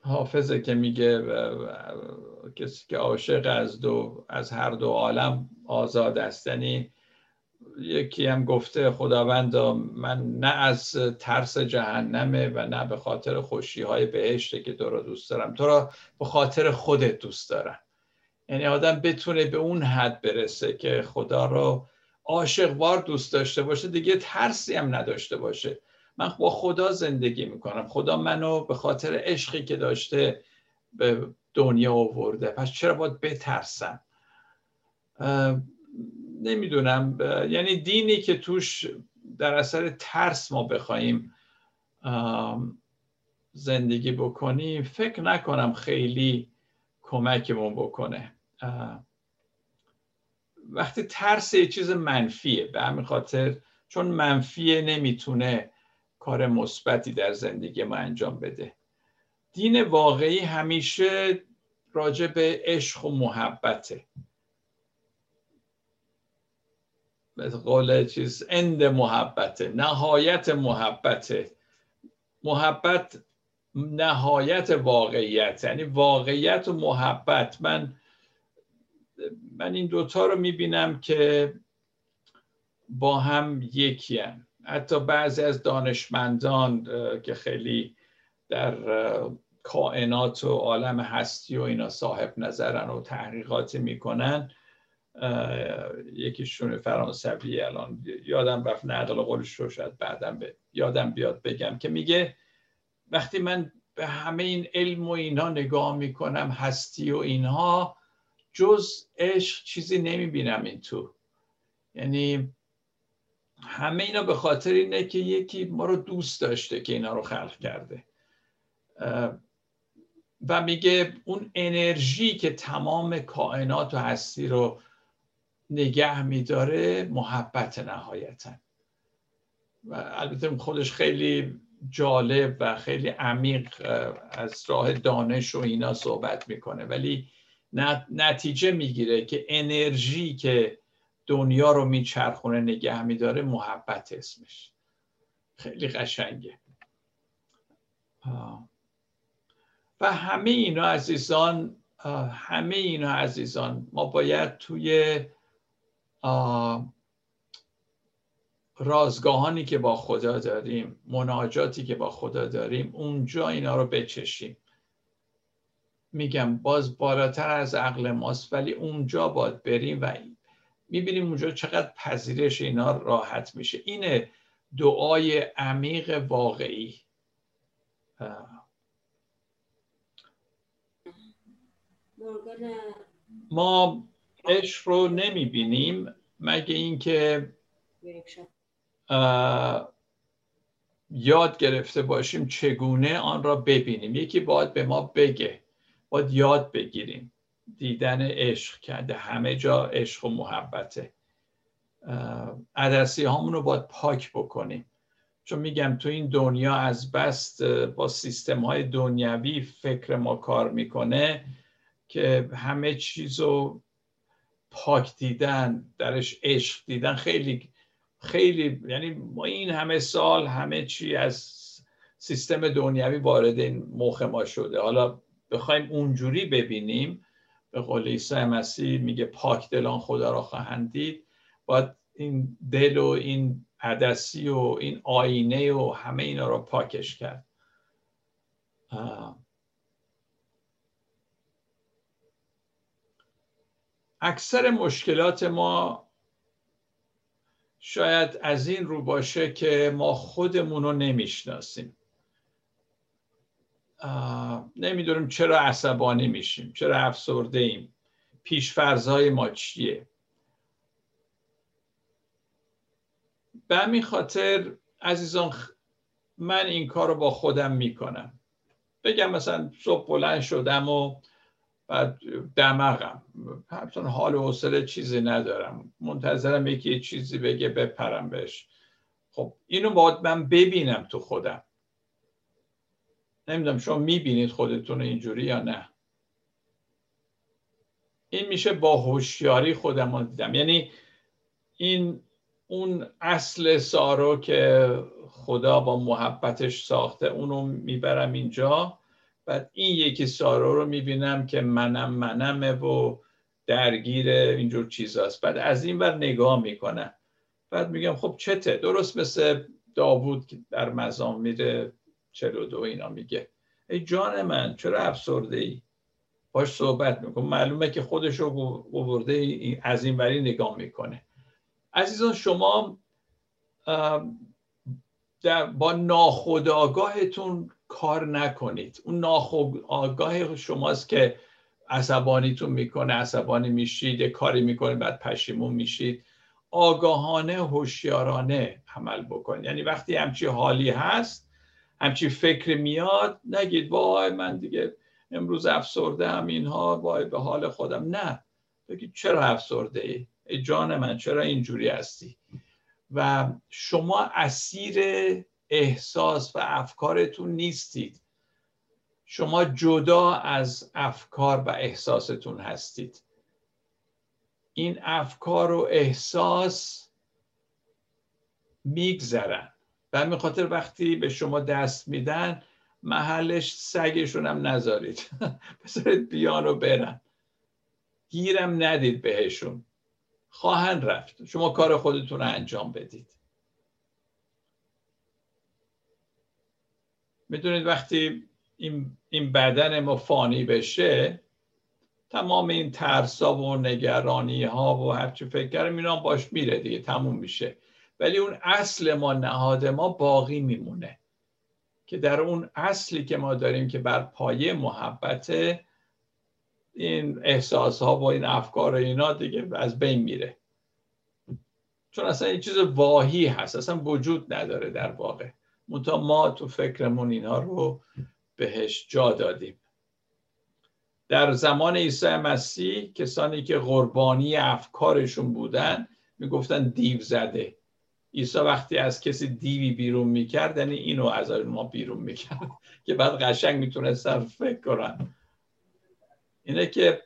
حافظه که میگه کسی که عاشق از دو از هر دو عالم آزاد است. یعنی یکی هم گفته خداوند من نه از ترس جهنمه و نه به خاطر خوشی های بهشته که تو را دوست دارم. تو را به خاطر خودت دوست دارم. یعنی آدم بتونه به اون حد برسه که خدا رو عاشقوار دوست داشته باشه دیگه ترسی هم نداشته باشه. من با خدا زندگی می‌کنم. خدا منو به خاطر عشقی که داشته به دنیا آورده. پس چرا باید بترسم؟ نمی‌دونم. یعنی دینی که توش در اثر ترس ما بخوایم زندگی بکنیم فکر نکنم خیلی کمکمون بکنه. وقتی ترس یه چیز منفیه به همین خاطر چون منفیه نمی‌تونه کار مثبتی در زندگی ما انجام بده. دین واقعی همیشه راجع به عشق و محبته به قول چیز اند محبته نهایت محبته محبت نهایت واقعیت یعنی واقعیت و محبت من من این دوتا رو می‌بینم که با هم یکی هم. حتی بعضی از دانشمندان که خیلی در کائنات و عالم هستی و اینا صاحب نظرن و تحقیقات می‌کنن یکیشون فرانسوی الان یادم رفت نقل قولش رو شاید بعدم به یادم بیاد بگم که میگه وقتی من به همه این علم و اینها نگاه می‌کنم هستی و اینها جز عشق چیزی نمی‌بینم این تو. یعنی همه اینا به خاطر اینه که یکی ما رو دوست داشته که اینا رو خلق کرده. و میگه اون انرژی که تمام کائنات و هستی رو نگه میداره محبت نهایتا. و البته خودش خیلی جالب و خیلی عمیق از راه دانش و اینا صحبت می‌کنه. ولی نتیجه می‌گیره که انرژی که دنیا رو میچرخونه نگه میداره محبت اسمش. خیلی قشنگه. و همه اینا عزیزان همه اینا عزیزان ما باید توی رازگاهانی که با خدا داریم مناجاتی که با خدا داریم اونجا اینا رو بچشیم. میگم باز بالاتر از عقل ماست ولی اونجا باید بریم و می‌بینیم اونجا چقدر پذیرش اینا راحت میشه. اینه دعای عمیق واقعی. ما عشق رو نمی‌بینیم مگه اینکه یاد گرفته باشیم چگونه آن را ببینیم. یکی باید به ما بگه باید یاد بگیریم. دیدن عشق کرده همه جا عشق و محبته. عدسی هامون رو باید پاک بکنیم. چون میگم تو این دنیا از بست با سیستم های دنیوی فکر ما کار می‌کنه که همه چیز رو پاک دیدن درش عشق دیدن خیلی خیلی یعنی ما این همه سال همه چی از سیستم دنیوی وارد این مخ ما شده. حالا بخوایم اونجوری ببینیم. به قول عیسی مسیح میگه پاک دلان خدا را خواهند دید. باید این دل و این عدسی و این آینه و همه اینا رو پاکش کرد. اکثر مشکلات ما شاید از این رو باشه که ما خودمون رو نمی‌شناسیم. نمی‌دونیم چرا عصبانی میشیم چرا افسرده ایم پیشفرزهای ما چیه؟ به همین خاطر عزیزان من این کار رو با خودم می‌کنم. بگم مثلا صبح بلند شدم و بعد دماغم. همچون حال و حوصله چیزی ندارم. منتظرم یکی چیزی بگه بپرم بهش. خب اینو باید من ببینم تو خودم. نمی‌دونم شما می‌بینید خودتون اینجوری یا نه. این میشه با هوشیاری خودم رو دیدم. یعنی این اون اصل سارو که خدا با محبتش ساخته اونو می‌برم اینجا. بعد این یکی سارا رو می‌بینم که منم منمه و درگیر اینجور چیزاست. بعد از این بر نگاه می‌کنم. بعد میگم خب چته؟ درست مثل داوود که در مزامیر 42 اینا میگه. ای جان من چرا افسرده ای باش صحبت می‌کنم. معلومه که خودش رو گورده از این بری نگاه می‌کنه. عزیزان شما در با ناخودآگاهتون کار نکنید. اون ناخودآگاه شماست که عصبانیتون می‌کنه عصبانی میشید کاری می‌کنید بعد پشیمون میشید. آگاهانه هوشیارانه عمل بکنید یعنی وقتی همچی حالی هست همچی فکر میاد نگید وای من دیگه امروز افسرده هم اینها وای به حال خودم. نه. بگید چرا افسرده ای ای جان من چرا اینجوری هستی؟ و شما اسیر احساس و افکارتون نیستید. شما جدا از افکار و احساستون هستید. این افکار و احساس میگذرن و همین خاطر وقتی به شما دست میدن محلش سگشون هم نذارید. بذارید بیان و برن. گیرم ندید بهشون. خواهند رفت. شما کار خودتون رو انجام بدید. می‌دونید وقتی این, این بدن ما فانی بشه تمام این ترسا و نگرانی ها و هرچی فکر کردم اینا باش میره دیگه تموم میشه. ولی اون اصل ما نهاد ما باقی میمونه. که در اون اصلی که ما داریم که بر پایه محبت این احساس ها و این افکار و اینا دیگه از بین میره. چون اصلا این چیز واهی هست اصلا وجود نداره در واقع. منتها ما تو فکرمون اینها رو بهش جا دادیم. در زمان عیسی مسیح کسانی که قربانی افکارشون بودن می‌گفتن دیو زده. عیسی وقتی از کسی دیوی بیرون می‌کرد یعنی اینو از ما بیرون می‌کرد که بعد قشنگ می‌تونستن فکر کنن. اینه که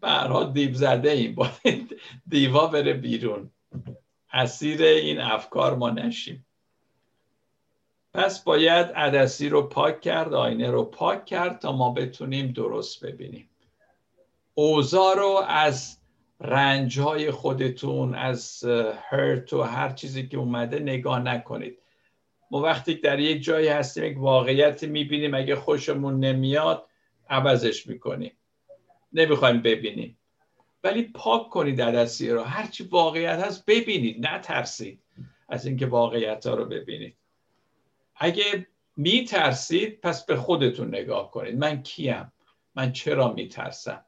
برها دیو زده این باید دیوا بره بیرون. اسیر این افکار ما نشیم. پس باید عدسی رو پاک کرد آینه رو پاک کرد تا ما بتونیم درست ببینیم. اوضاع رو از رنج های خودتون از هرت و هر چیزی که اومده نگاه نکنید. ما وقتی در یک جایی هستیم یک واقعیت می‌بینیم اگه خوشمون نمیاد عوضش می‌کنیم. نمی‌خوایم ببینیم. ولی پاک کنید عدسی رو. هرچی واقعیت هست ببینید نترسید از اینکه واقعیت ها رو ببینید. اگه میترسید پس به خودتون نگاه کنید. من کیم؟ من چرا میترسم؟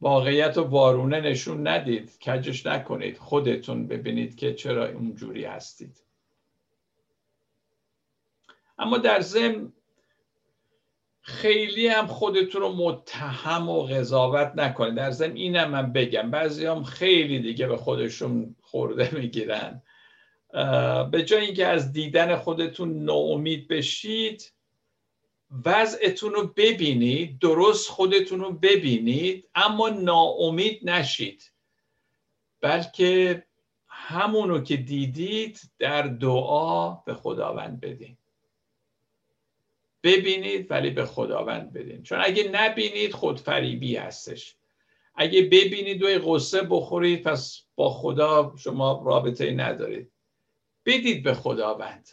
واقعیت و وارونه نشون ندید. کجش نکنید. خودتون ببینید که چرا اونجوری هستید. اما در ضمن خیلی هم خودتون رو متهم و قضاوت نکنید. در ضمن اینم من بگم. بعضی هم خیلی دیگه به خودشون خورده می‌گیرن. به جای اینکه از دیدن خودتون ناامید بشید وضعتون رو ببینید درست خودتون رو ببینید اما ناامید نشید. بلکه همونو که دیدید در دعا به خداوند بدین. ببینید ولی به خداوند بدین. چون اگه نبینید خودفریبی هستش. اگه ببینید و قصه بخورید پس با خدا شما رابطه ندارید. بدید به خداوند.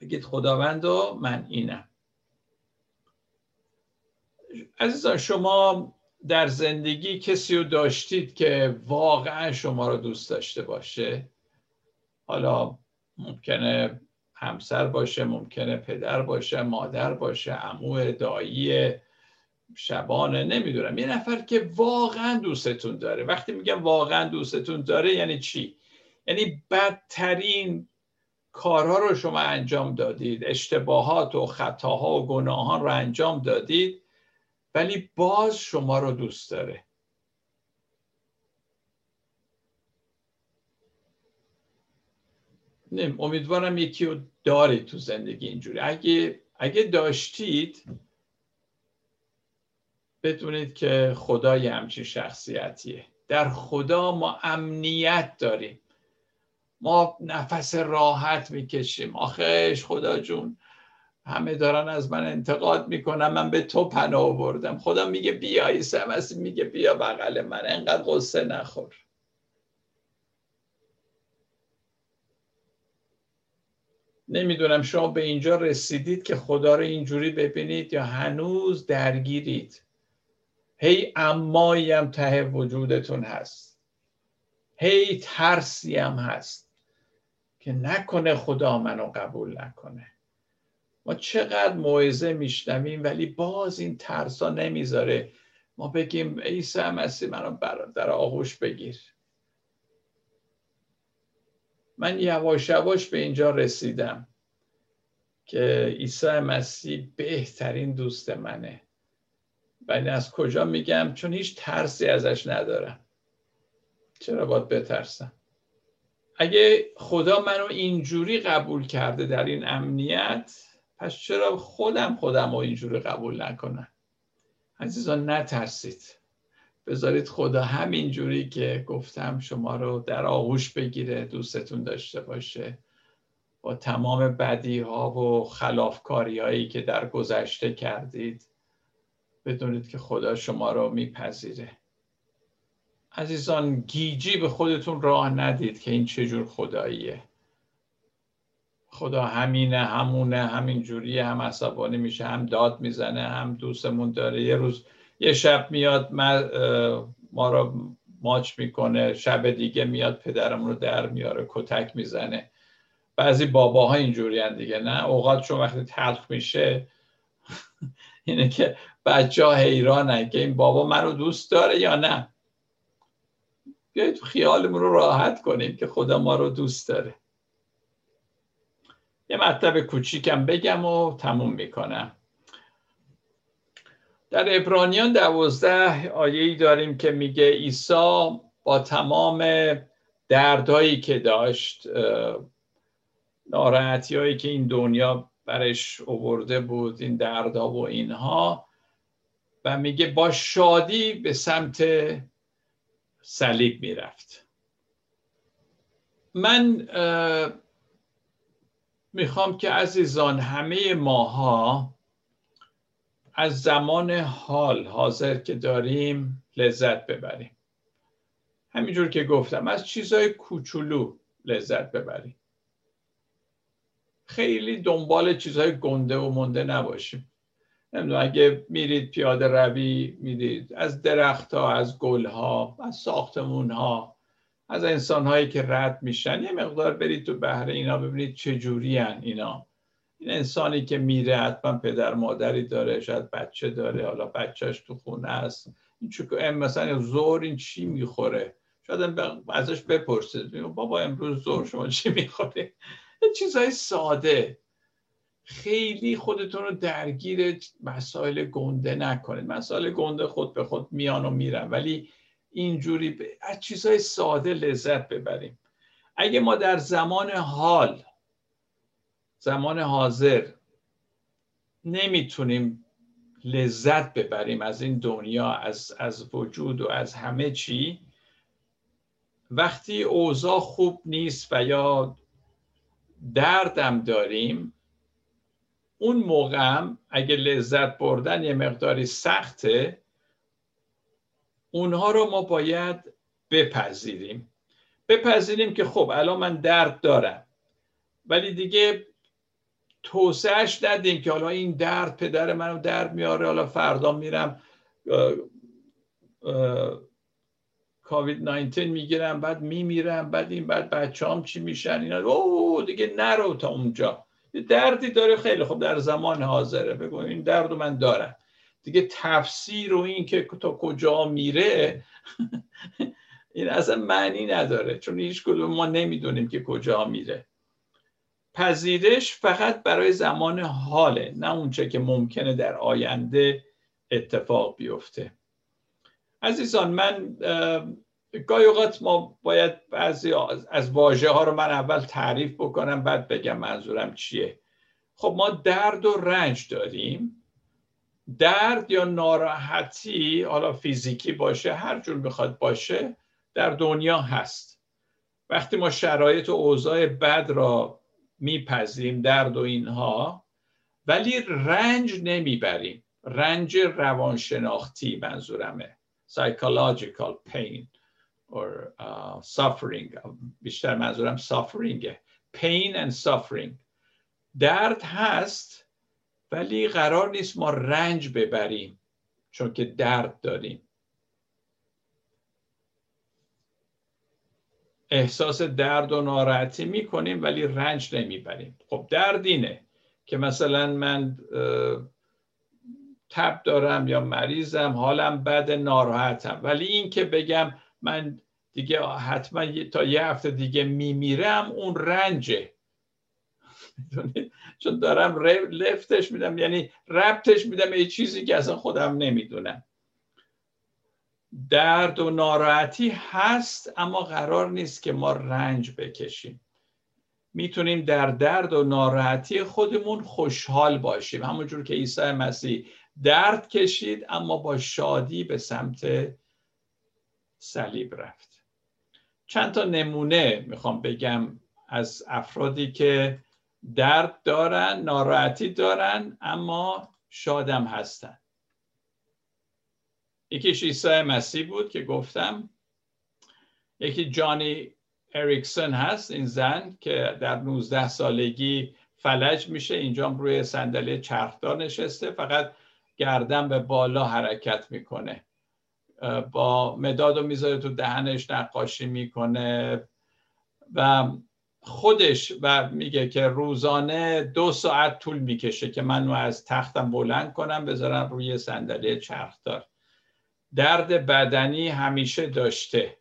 بگید خداوند و من اینم. عزیزان شما در زندگی کسی رو داشتید که واقعا شما رو دوست داشته باشه؟ حالا ممکنه همسر باشه ممکنه پدر باشه مادر باشه عمو دایی شبانه نمی‌دونم. یه نفر که واقعا دوستتون داره. وقتی میگم واقعا دوستتون داره یعنی چی؟ یعنی بدترین کارها رو شما انجام دادید اشتباهات و خطاها و گناهان رو انجام دادید ولی باز شما رو دوست داره. امیدوارم یکی رو دارید تو زندگی اینجوری. اگه, اگه داشتید بدونید که خدا یه همچین شخصیتیه. در خدا ما امنیت داریم. ما نفس راحت می‌کشیم. آخش خدا جون همه دارن از من انتقاد می‌کنن. من به تو پناه بردم خدا میگه بیا عیسی میگه بیا بغل من. انقدر قصه نخور. نمی‌دونم شما به اینجا رسیدید که خدا رو اینجوری ببینید یا هنوز درگیرید. هی امایی هم ته وجودتون هست. هی ترسی هم هست. که نکنه خدا منو قبول نکنه. ما چقدر موعظه میشنویم ولی باز این ترسا نمی‌ذاره. ما بگیم عیسی مسیح منو در آغوش بگیر. من یواش یواش به اینجا رسیدم که عیسی مسیح بهترین دوست منه. ولی از کجا میگم؟ چون هیچ ترسی ازش ندارم. چرا باید بترسم؟ اگه خدا منو اینجوری قبول کرده در این امنیت پس چرا خودم خودم رو اینجوری قبول نکنم؟ عزیزان نترسید. بذارید خدا همینجوری که گفتم شما رو در آغوش بگیره دوستتون داشته باشه. با تمام بدی ها و خلافکاری هایی که در گذشته کردید بدونید که خدا شما رو میپذیره. عزیزان گیجی به خودتون راه ندید که این چجور خداییه. خدا همینه همونه همین جوریه هم عصبانی میشه هم داد می‌زنه هم دوستمون داره. یه روز یه شب میاد ما رو ماچ می‌کنه شب دیگه میاد پدرمون رو در میاره کتک می‌زنه. بعضی باباها اینجوری دیگه نه؟ اوقات چون وقتی تلخ میشه اینه که بچه ها حیرانه که این بابا من رو دوست داره یا نه؟ بیایید خیالمون رو راحت کنیم که خدا ما رو دوست داره. یه مطلب کوچیکم بگم و تموم می‌کنم. در ابرانیان دوازده آیه داریم که میگه عیسی با تمام دردهایی که داشت ناراحتی هایی که این دنیا برش اوورده بود این دردها و اینها و میگه با شادی به سمت صلیب می‌رفت. من می‌خوام که عزیزان همه ماها از زمان حال حاضر که داریم لذت ببریم. همینجور که گفتم از چیزهای کوچولو لذت ببریم. خیلی دنبال چیزهای گنده و مونده نباشیم. نمی‌دونم اگه میرید پیاده روی میرید از درخت ها از گل ها از ساختمون ها از انسان هایی که رد میشن یه مقدار برید تو بهره اینا ببینید چه جوری اینا. این انسانی که میره حتما پدر مادری داره شاید بچه داره حالا بچهش تو خونه است. این چون مثلا زور این چی می‌خوره؟ شاید ازش بپرسید. بابا امروز زور شما چی می‌خوره چیزهای ساده. خیلی خودتون رو درگیر مسائل گنده نکنید. مسائل گنده خود به خود میان و میرن ولی اینجوری از چیزهای ساده لذت ببریم. اگه ما در زمان حال زمان حاضر نمی‌تونیم لذت ببریم از این دنیا از, از وجود و از همه چی وقتی اوضاع خوب نیست و یا دردم داریم اون موقع اگه لذت بردن یه مقداری سخته اونها رو ما باید بپذیریم. بپذیریم که خب الان من درد دارم ولی دیگه توسعهش ندیم که حالا این درد پدر منو درد میاره حالا فردا میرم کووید 19 می‌گیرم بعد میمیرم بعد این بعد بچه هم چی میشن اینا او دیگه نرو تا اونجا. دردی داره خیلی. خب در زمان حاضره. بگو این درد من دارم. دیگه تفسیر و این که تا کجا میره این اصلا معنی نداره. چون هیچ کدوم ما نمی‌دونیم که کجا میره. پذیرش فقط برای زمان حاله نه اونچه که ممکنه در آینده اتفاق بیفته. عزیزان من گاهی اوقات ما باید بعضی از واژه ها رو من اول تعریف بکنم بعد بگم منظورم چیه. خب ما درد و رنج داریم. درد یا ناراحتی حالا فیزیکی باشه هر جور می‌خواد باشه در دنیا هست. وقتی ما شرایط و اوضاع بد را میپذیریم درد و اینها ولی رنج نمی‌بریم. رنج روانشناختی منظورمه. Psychological pain. Or uh, suffering. بیشتر منظورم suffering. Pain and suffering. درد هست ولی قرار نیست ما رنج ببریم چون که درد داریم. احساس درد و ناراحتی می‌کنیم ولی رنج نمی‌بریم. خب درد اینه که مثلا من تب دارم یا مریضم حالم بد ناراحتم. ولی این که بگم من دیگه حتما تا یه هفته دیگه میمیرم اون رنجه. چون دارم لفتش میدم یعنی ربطش میدم یه چیزی که اصلا خودم نمی‌دونم. درد و ناراحتی هست اما قرار نیست که ما رنج بکشیم. می‌تونیم در درد و ناراحتی خودمون خوشحال باشیم. همونجور که عیسی مسیح درد کشید اما با شادی به سمت صلیب رفت. چند تا نمونه می‌خوام بگم از افرادی که درد دارن ناراحتی دارن اما شادم هستن. یکیش عیسی مسیح بود که گفتم یکی جانی اریکسون هست این زن که در 19 سالگی فلج میشه اینجا روی صندلی چرخدار نشسته فقط گردن به بالا حرکت می‌کنه. با مداد و می‌ذاره تو دهنش نقاشی می‌کنه و خودش و میگه که روزانه دو ساعت طول می‌کشه که منو از تختم بلند کنم بذارم روی صندلی چرخدار درد بدنی همیشه داشته.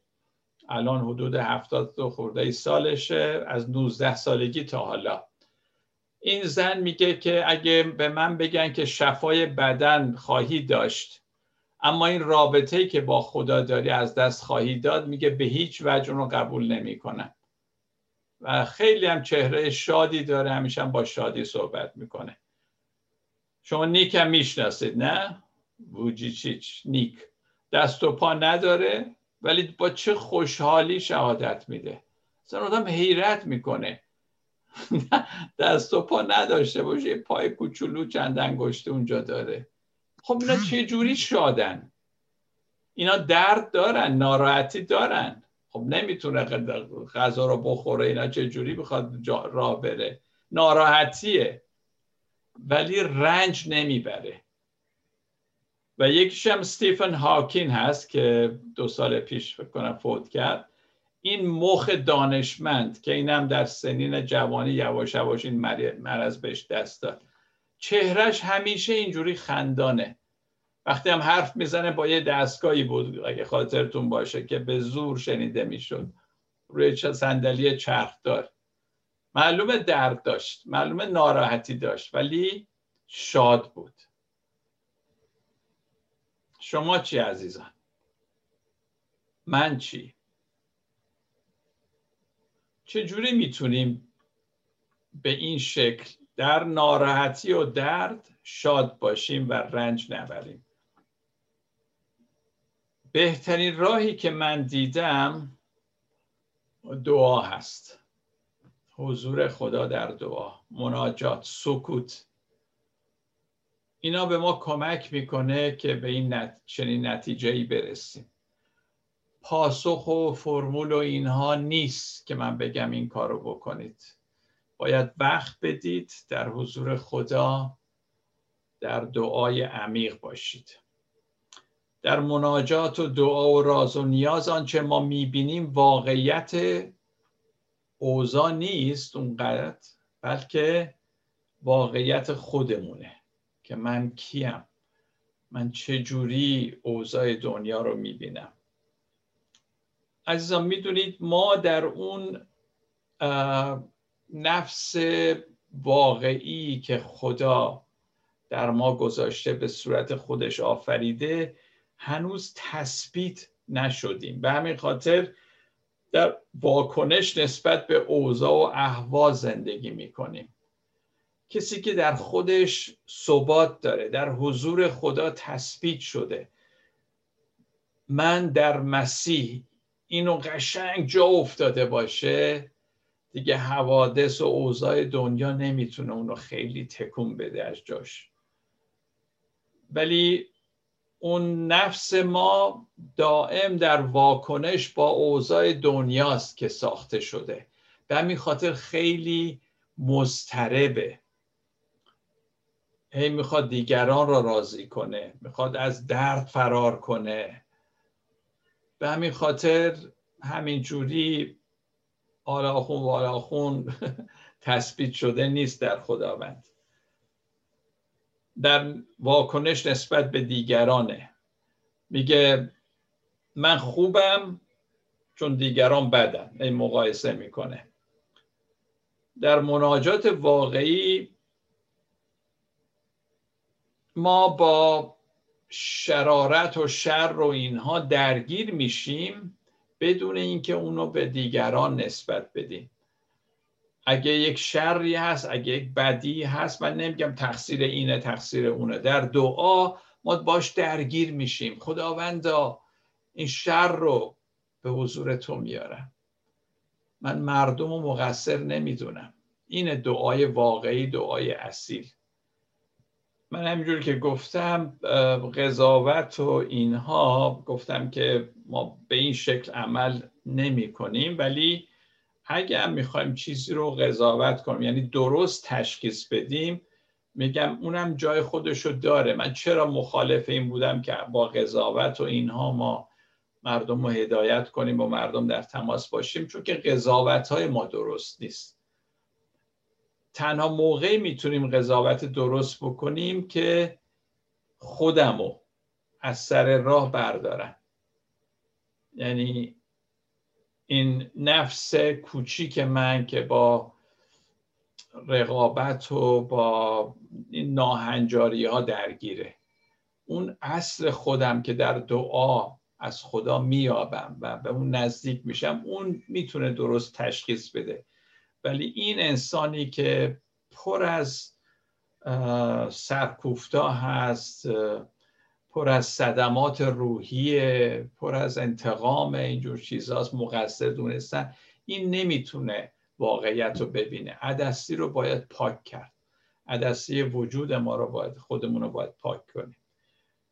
الان حدود هفتاد دو خورده سالشه از 19 سالگی تا حالا. این زن میگه که اگه به من بگن که شفای بدن خواهی داشت اما این رابطه که با خدا داری از دست خواهی داد میگه به هیچ وجه رو قبول نمی‌کنم و خیلی هم چهره شادی داره همیشه هم با شادی صحبت می‌کنه. شما نیک هم می‌شناسید نه؟ ووجیچیچ نیک. دست و پا نداره ولی با چه خوشحالی شهادت میده. اصلا آدم حیرت می‌کنه. دست و پا نداشته باشه پای کوچولو چند انگشته اونجا داره. خب اینا چه جوری شادن؟ اینا درد دارن ناراحتی دارن. خب نمی‌تونه غذا رو بخوره اینا چه جوری بخواد راه بره؟ ناراحتیه. ولی رنج نمی‌بره. و یکیش هم ستیفن هاکین هست که دو سال پیش فکر کنم فوت کرد. این مخ دانشمند که اینم در سنین جوانی یواش یواش این مرض بهش دست داد. چهرش همیشه اینجوری خندانه. وقتی هم حرف می‌زنه با یه دستگاهی بود اگه خاطرتون باشه که به زور شنیده می‌شد. روی صندلی چرخدار معلومه درد داشت معلومه ناراحتی داشت ولی شاد بود. شما چی عزیزان؟ من چی؟ چجوری می‌تونیم به این شکل در ناراحتی و درد شاد باشیم و رنج نبریم. بهترین راهی که من دیدم دعا هست. حضور خدا در دعا مناجات سکوت. اینا به ما کمک می‌کنه که به این نت... چنین نتیجه ای برسیم. پاسخ و فرمول و اینها نیست که من بگم این کارو بکنید. باید وقت بدید در حضور خدا در دعای عمیق باشید. در مناجات و دعا و راز و نیاز آنچه ما می‌بینیم واقعیت اوضاع نیست اونقدر بلکه واقعیت خودمونه که من کیم من چه جوری اوضاع دنیا رو می‌بینم. عزیزان می‌دونید ما در اون نفس واقعی که خدا در ما گذاشته به صورت خودش آفریده هنوز تثبیت نشدیم. به همین خاطر در واکنش نسبت به اوضاع و احوا زندگی می‌کنیم. کسی که در خودش ثبات داره در حضور خدا تثبیت شده. من در مسیح اینو قشنگ جا افتاده باشه دیگه حوادث و اوضاع دنیا نمی‌تونه اونو خیلی تکون بده از جاش. ولی اون نفس ما دائم در واکنش با اوضاع دنیاست که ساخته شده. به همین خاطر خیلی مضطربه. هی می‌خواد دیگران را راضی کنه می‌خواد از درد فرار کنه. به همین خاطر همین جوری آلاخون و آلاخون تثبیت شده نیست در خداوند. در واکنش نسبت به دیگرانه. میگه من خوبم چون دیگران بدن. این مقایسه می‌کنه. در مناجات واقعی ما با شرارت و شر و اینها درگیر میشیم. بدون اینکه اونو به دیگران نسبت بدیم. اگه یک شری هست اگه یک بدی هست من نمیگم تقصیر اینه تقصیر اونه. در دعا ما باش درگیر میشیم. خداوندا این شر رو به حضور تو میارم. من مردم و مقصر نمی‌دونم. این دعای واقعی دعای اصیل. من همینجور که گفتم قضاوت و اینها گفتم که ما به این شکل عمل نمی کنیم ولی اگر می‌خوایم چیزی رو قضاوت کنیم یعنی درست تشخیص بدیم میگم اونم جای خودشو داره. من چرا مخالف این بودم که با قضاوت و اینها ما مردم رو هدایت کنیم با مردم در تماس باشیم؟ چون که قضاوت های ما درست نیست. تنها موقعی می‌تونیم قضاوت درست بکنیم که خودمو از سر راه بردارم یعنی این نفس کوچیک من که با رقابت و با این ناهنجاری ها درگیره. اون اصل خودم که در دعا از خدا میابم و به اون نزدیک میشم اون می‌تونه درست تشخیص بده. ولی این انسانی که پر از سرکوفتا هست پر از صدمات روحی پر از انتقام اینجور چیزاست مقصر دونستن این نمی‌تونه واقعیت رو ببینه. عدستی رو باید پاک کرد. عدستی وجود ما رو باید خودمون رو باید پاک کنیم.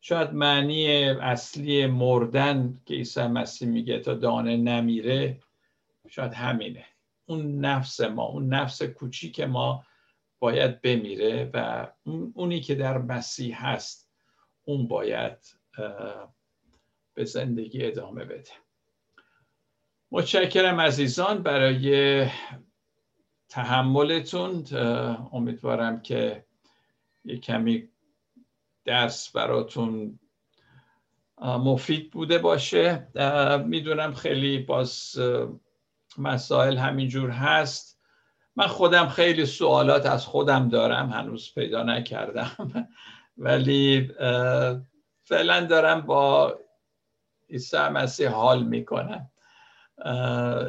شاید معنی اصلی مردن که عیسی مسیح میگه تا دانه نمیره شاید همینه. اون نفس ما اون نفس کوچیک ما باید بمیره و اونی که در مسیح هست اون باید به زندگی ادامه بده. متشکرم عزیزان برای تحملتون. امیدوارم که یک کمی درس براتون مفید بوده باشه. می‌دونم خیلی باز مسائل همینجور هست. من خودم خیلی سوالات از خودم دارم هنوز پیدا نکردم. ولی فعلا دارم با عیسی مسیح حال می‌کنم.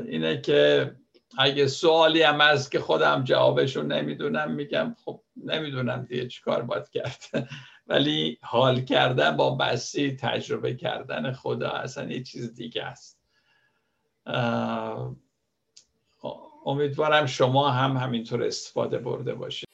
اینه که اگه سوالی هم از که خودم جوابشو نمی‌دونم میگم خب نمی‌دونم دیگه چیکار باید کرد. ولی حال کردن با مسیح تجربه کردن خدا اصلا یه چیز دیگه است. امیدوارم شما هم همینطور استفاده برده باشید.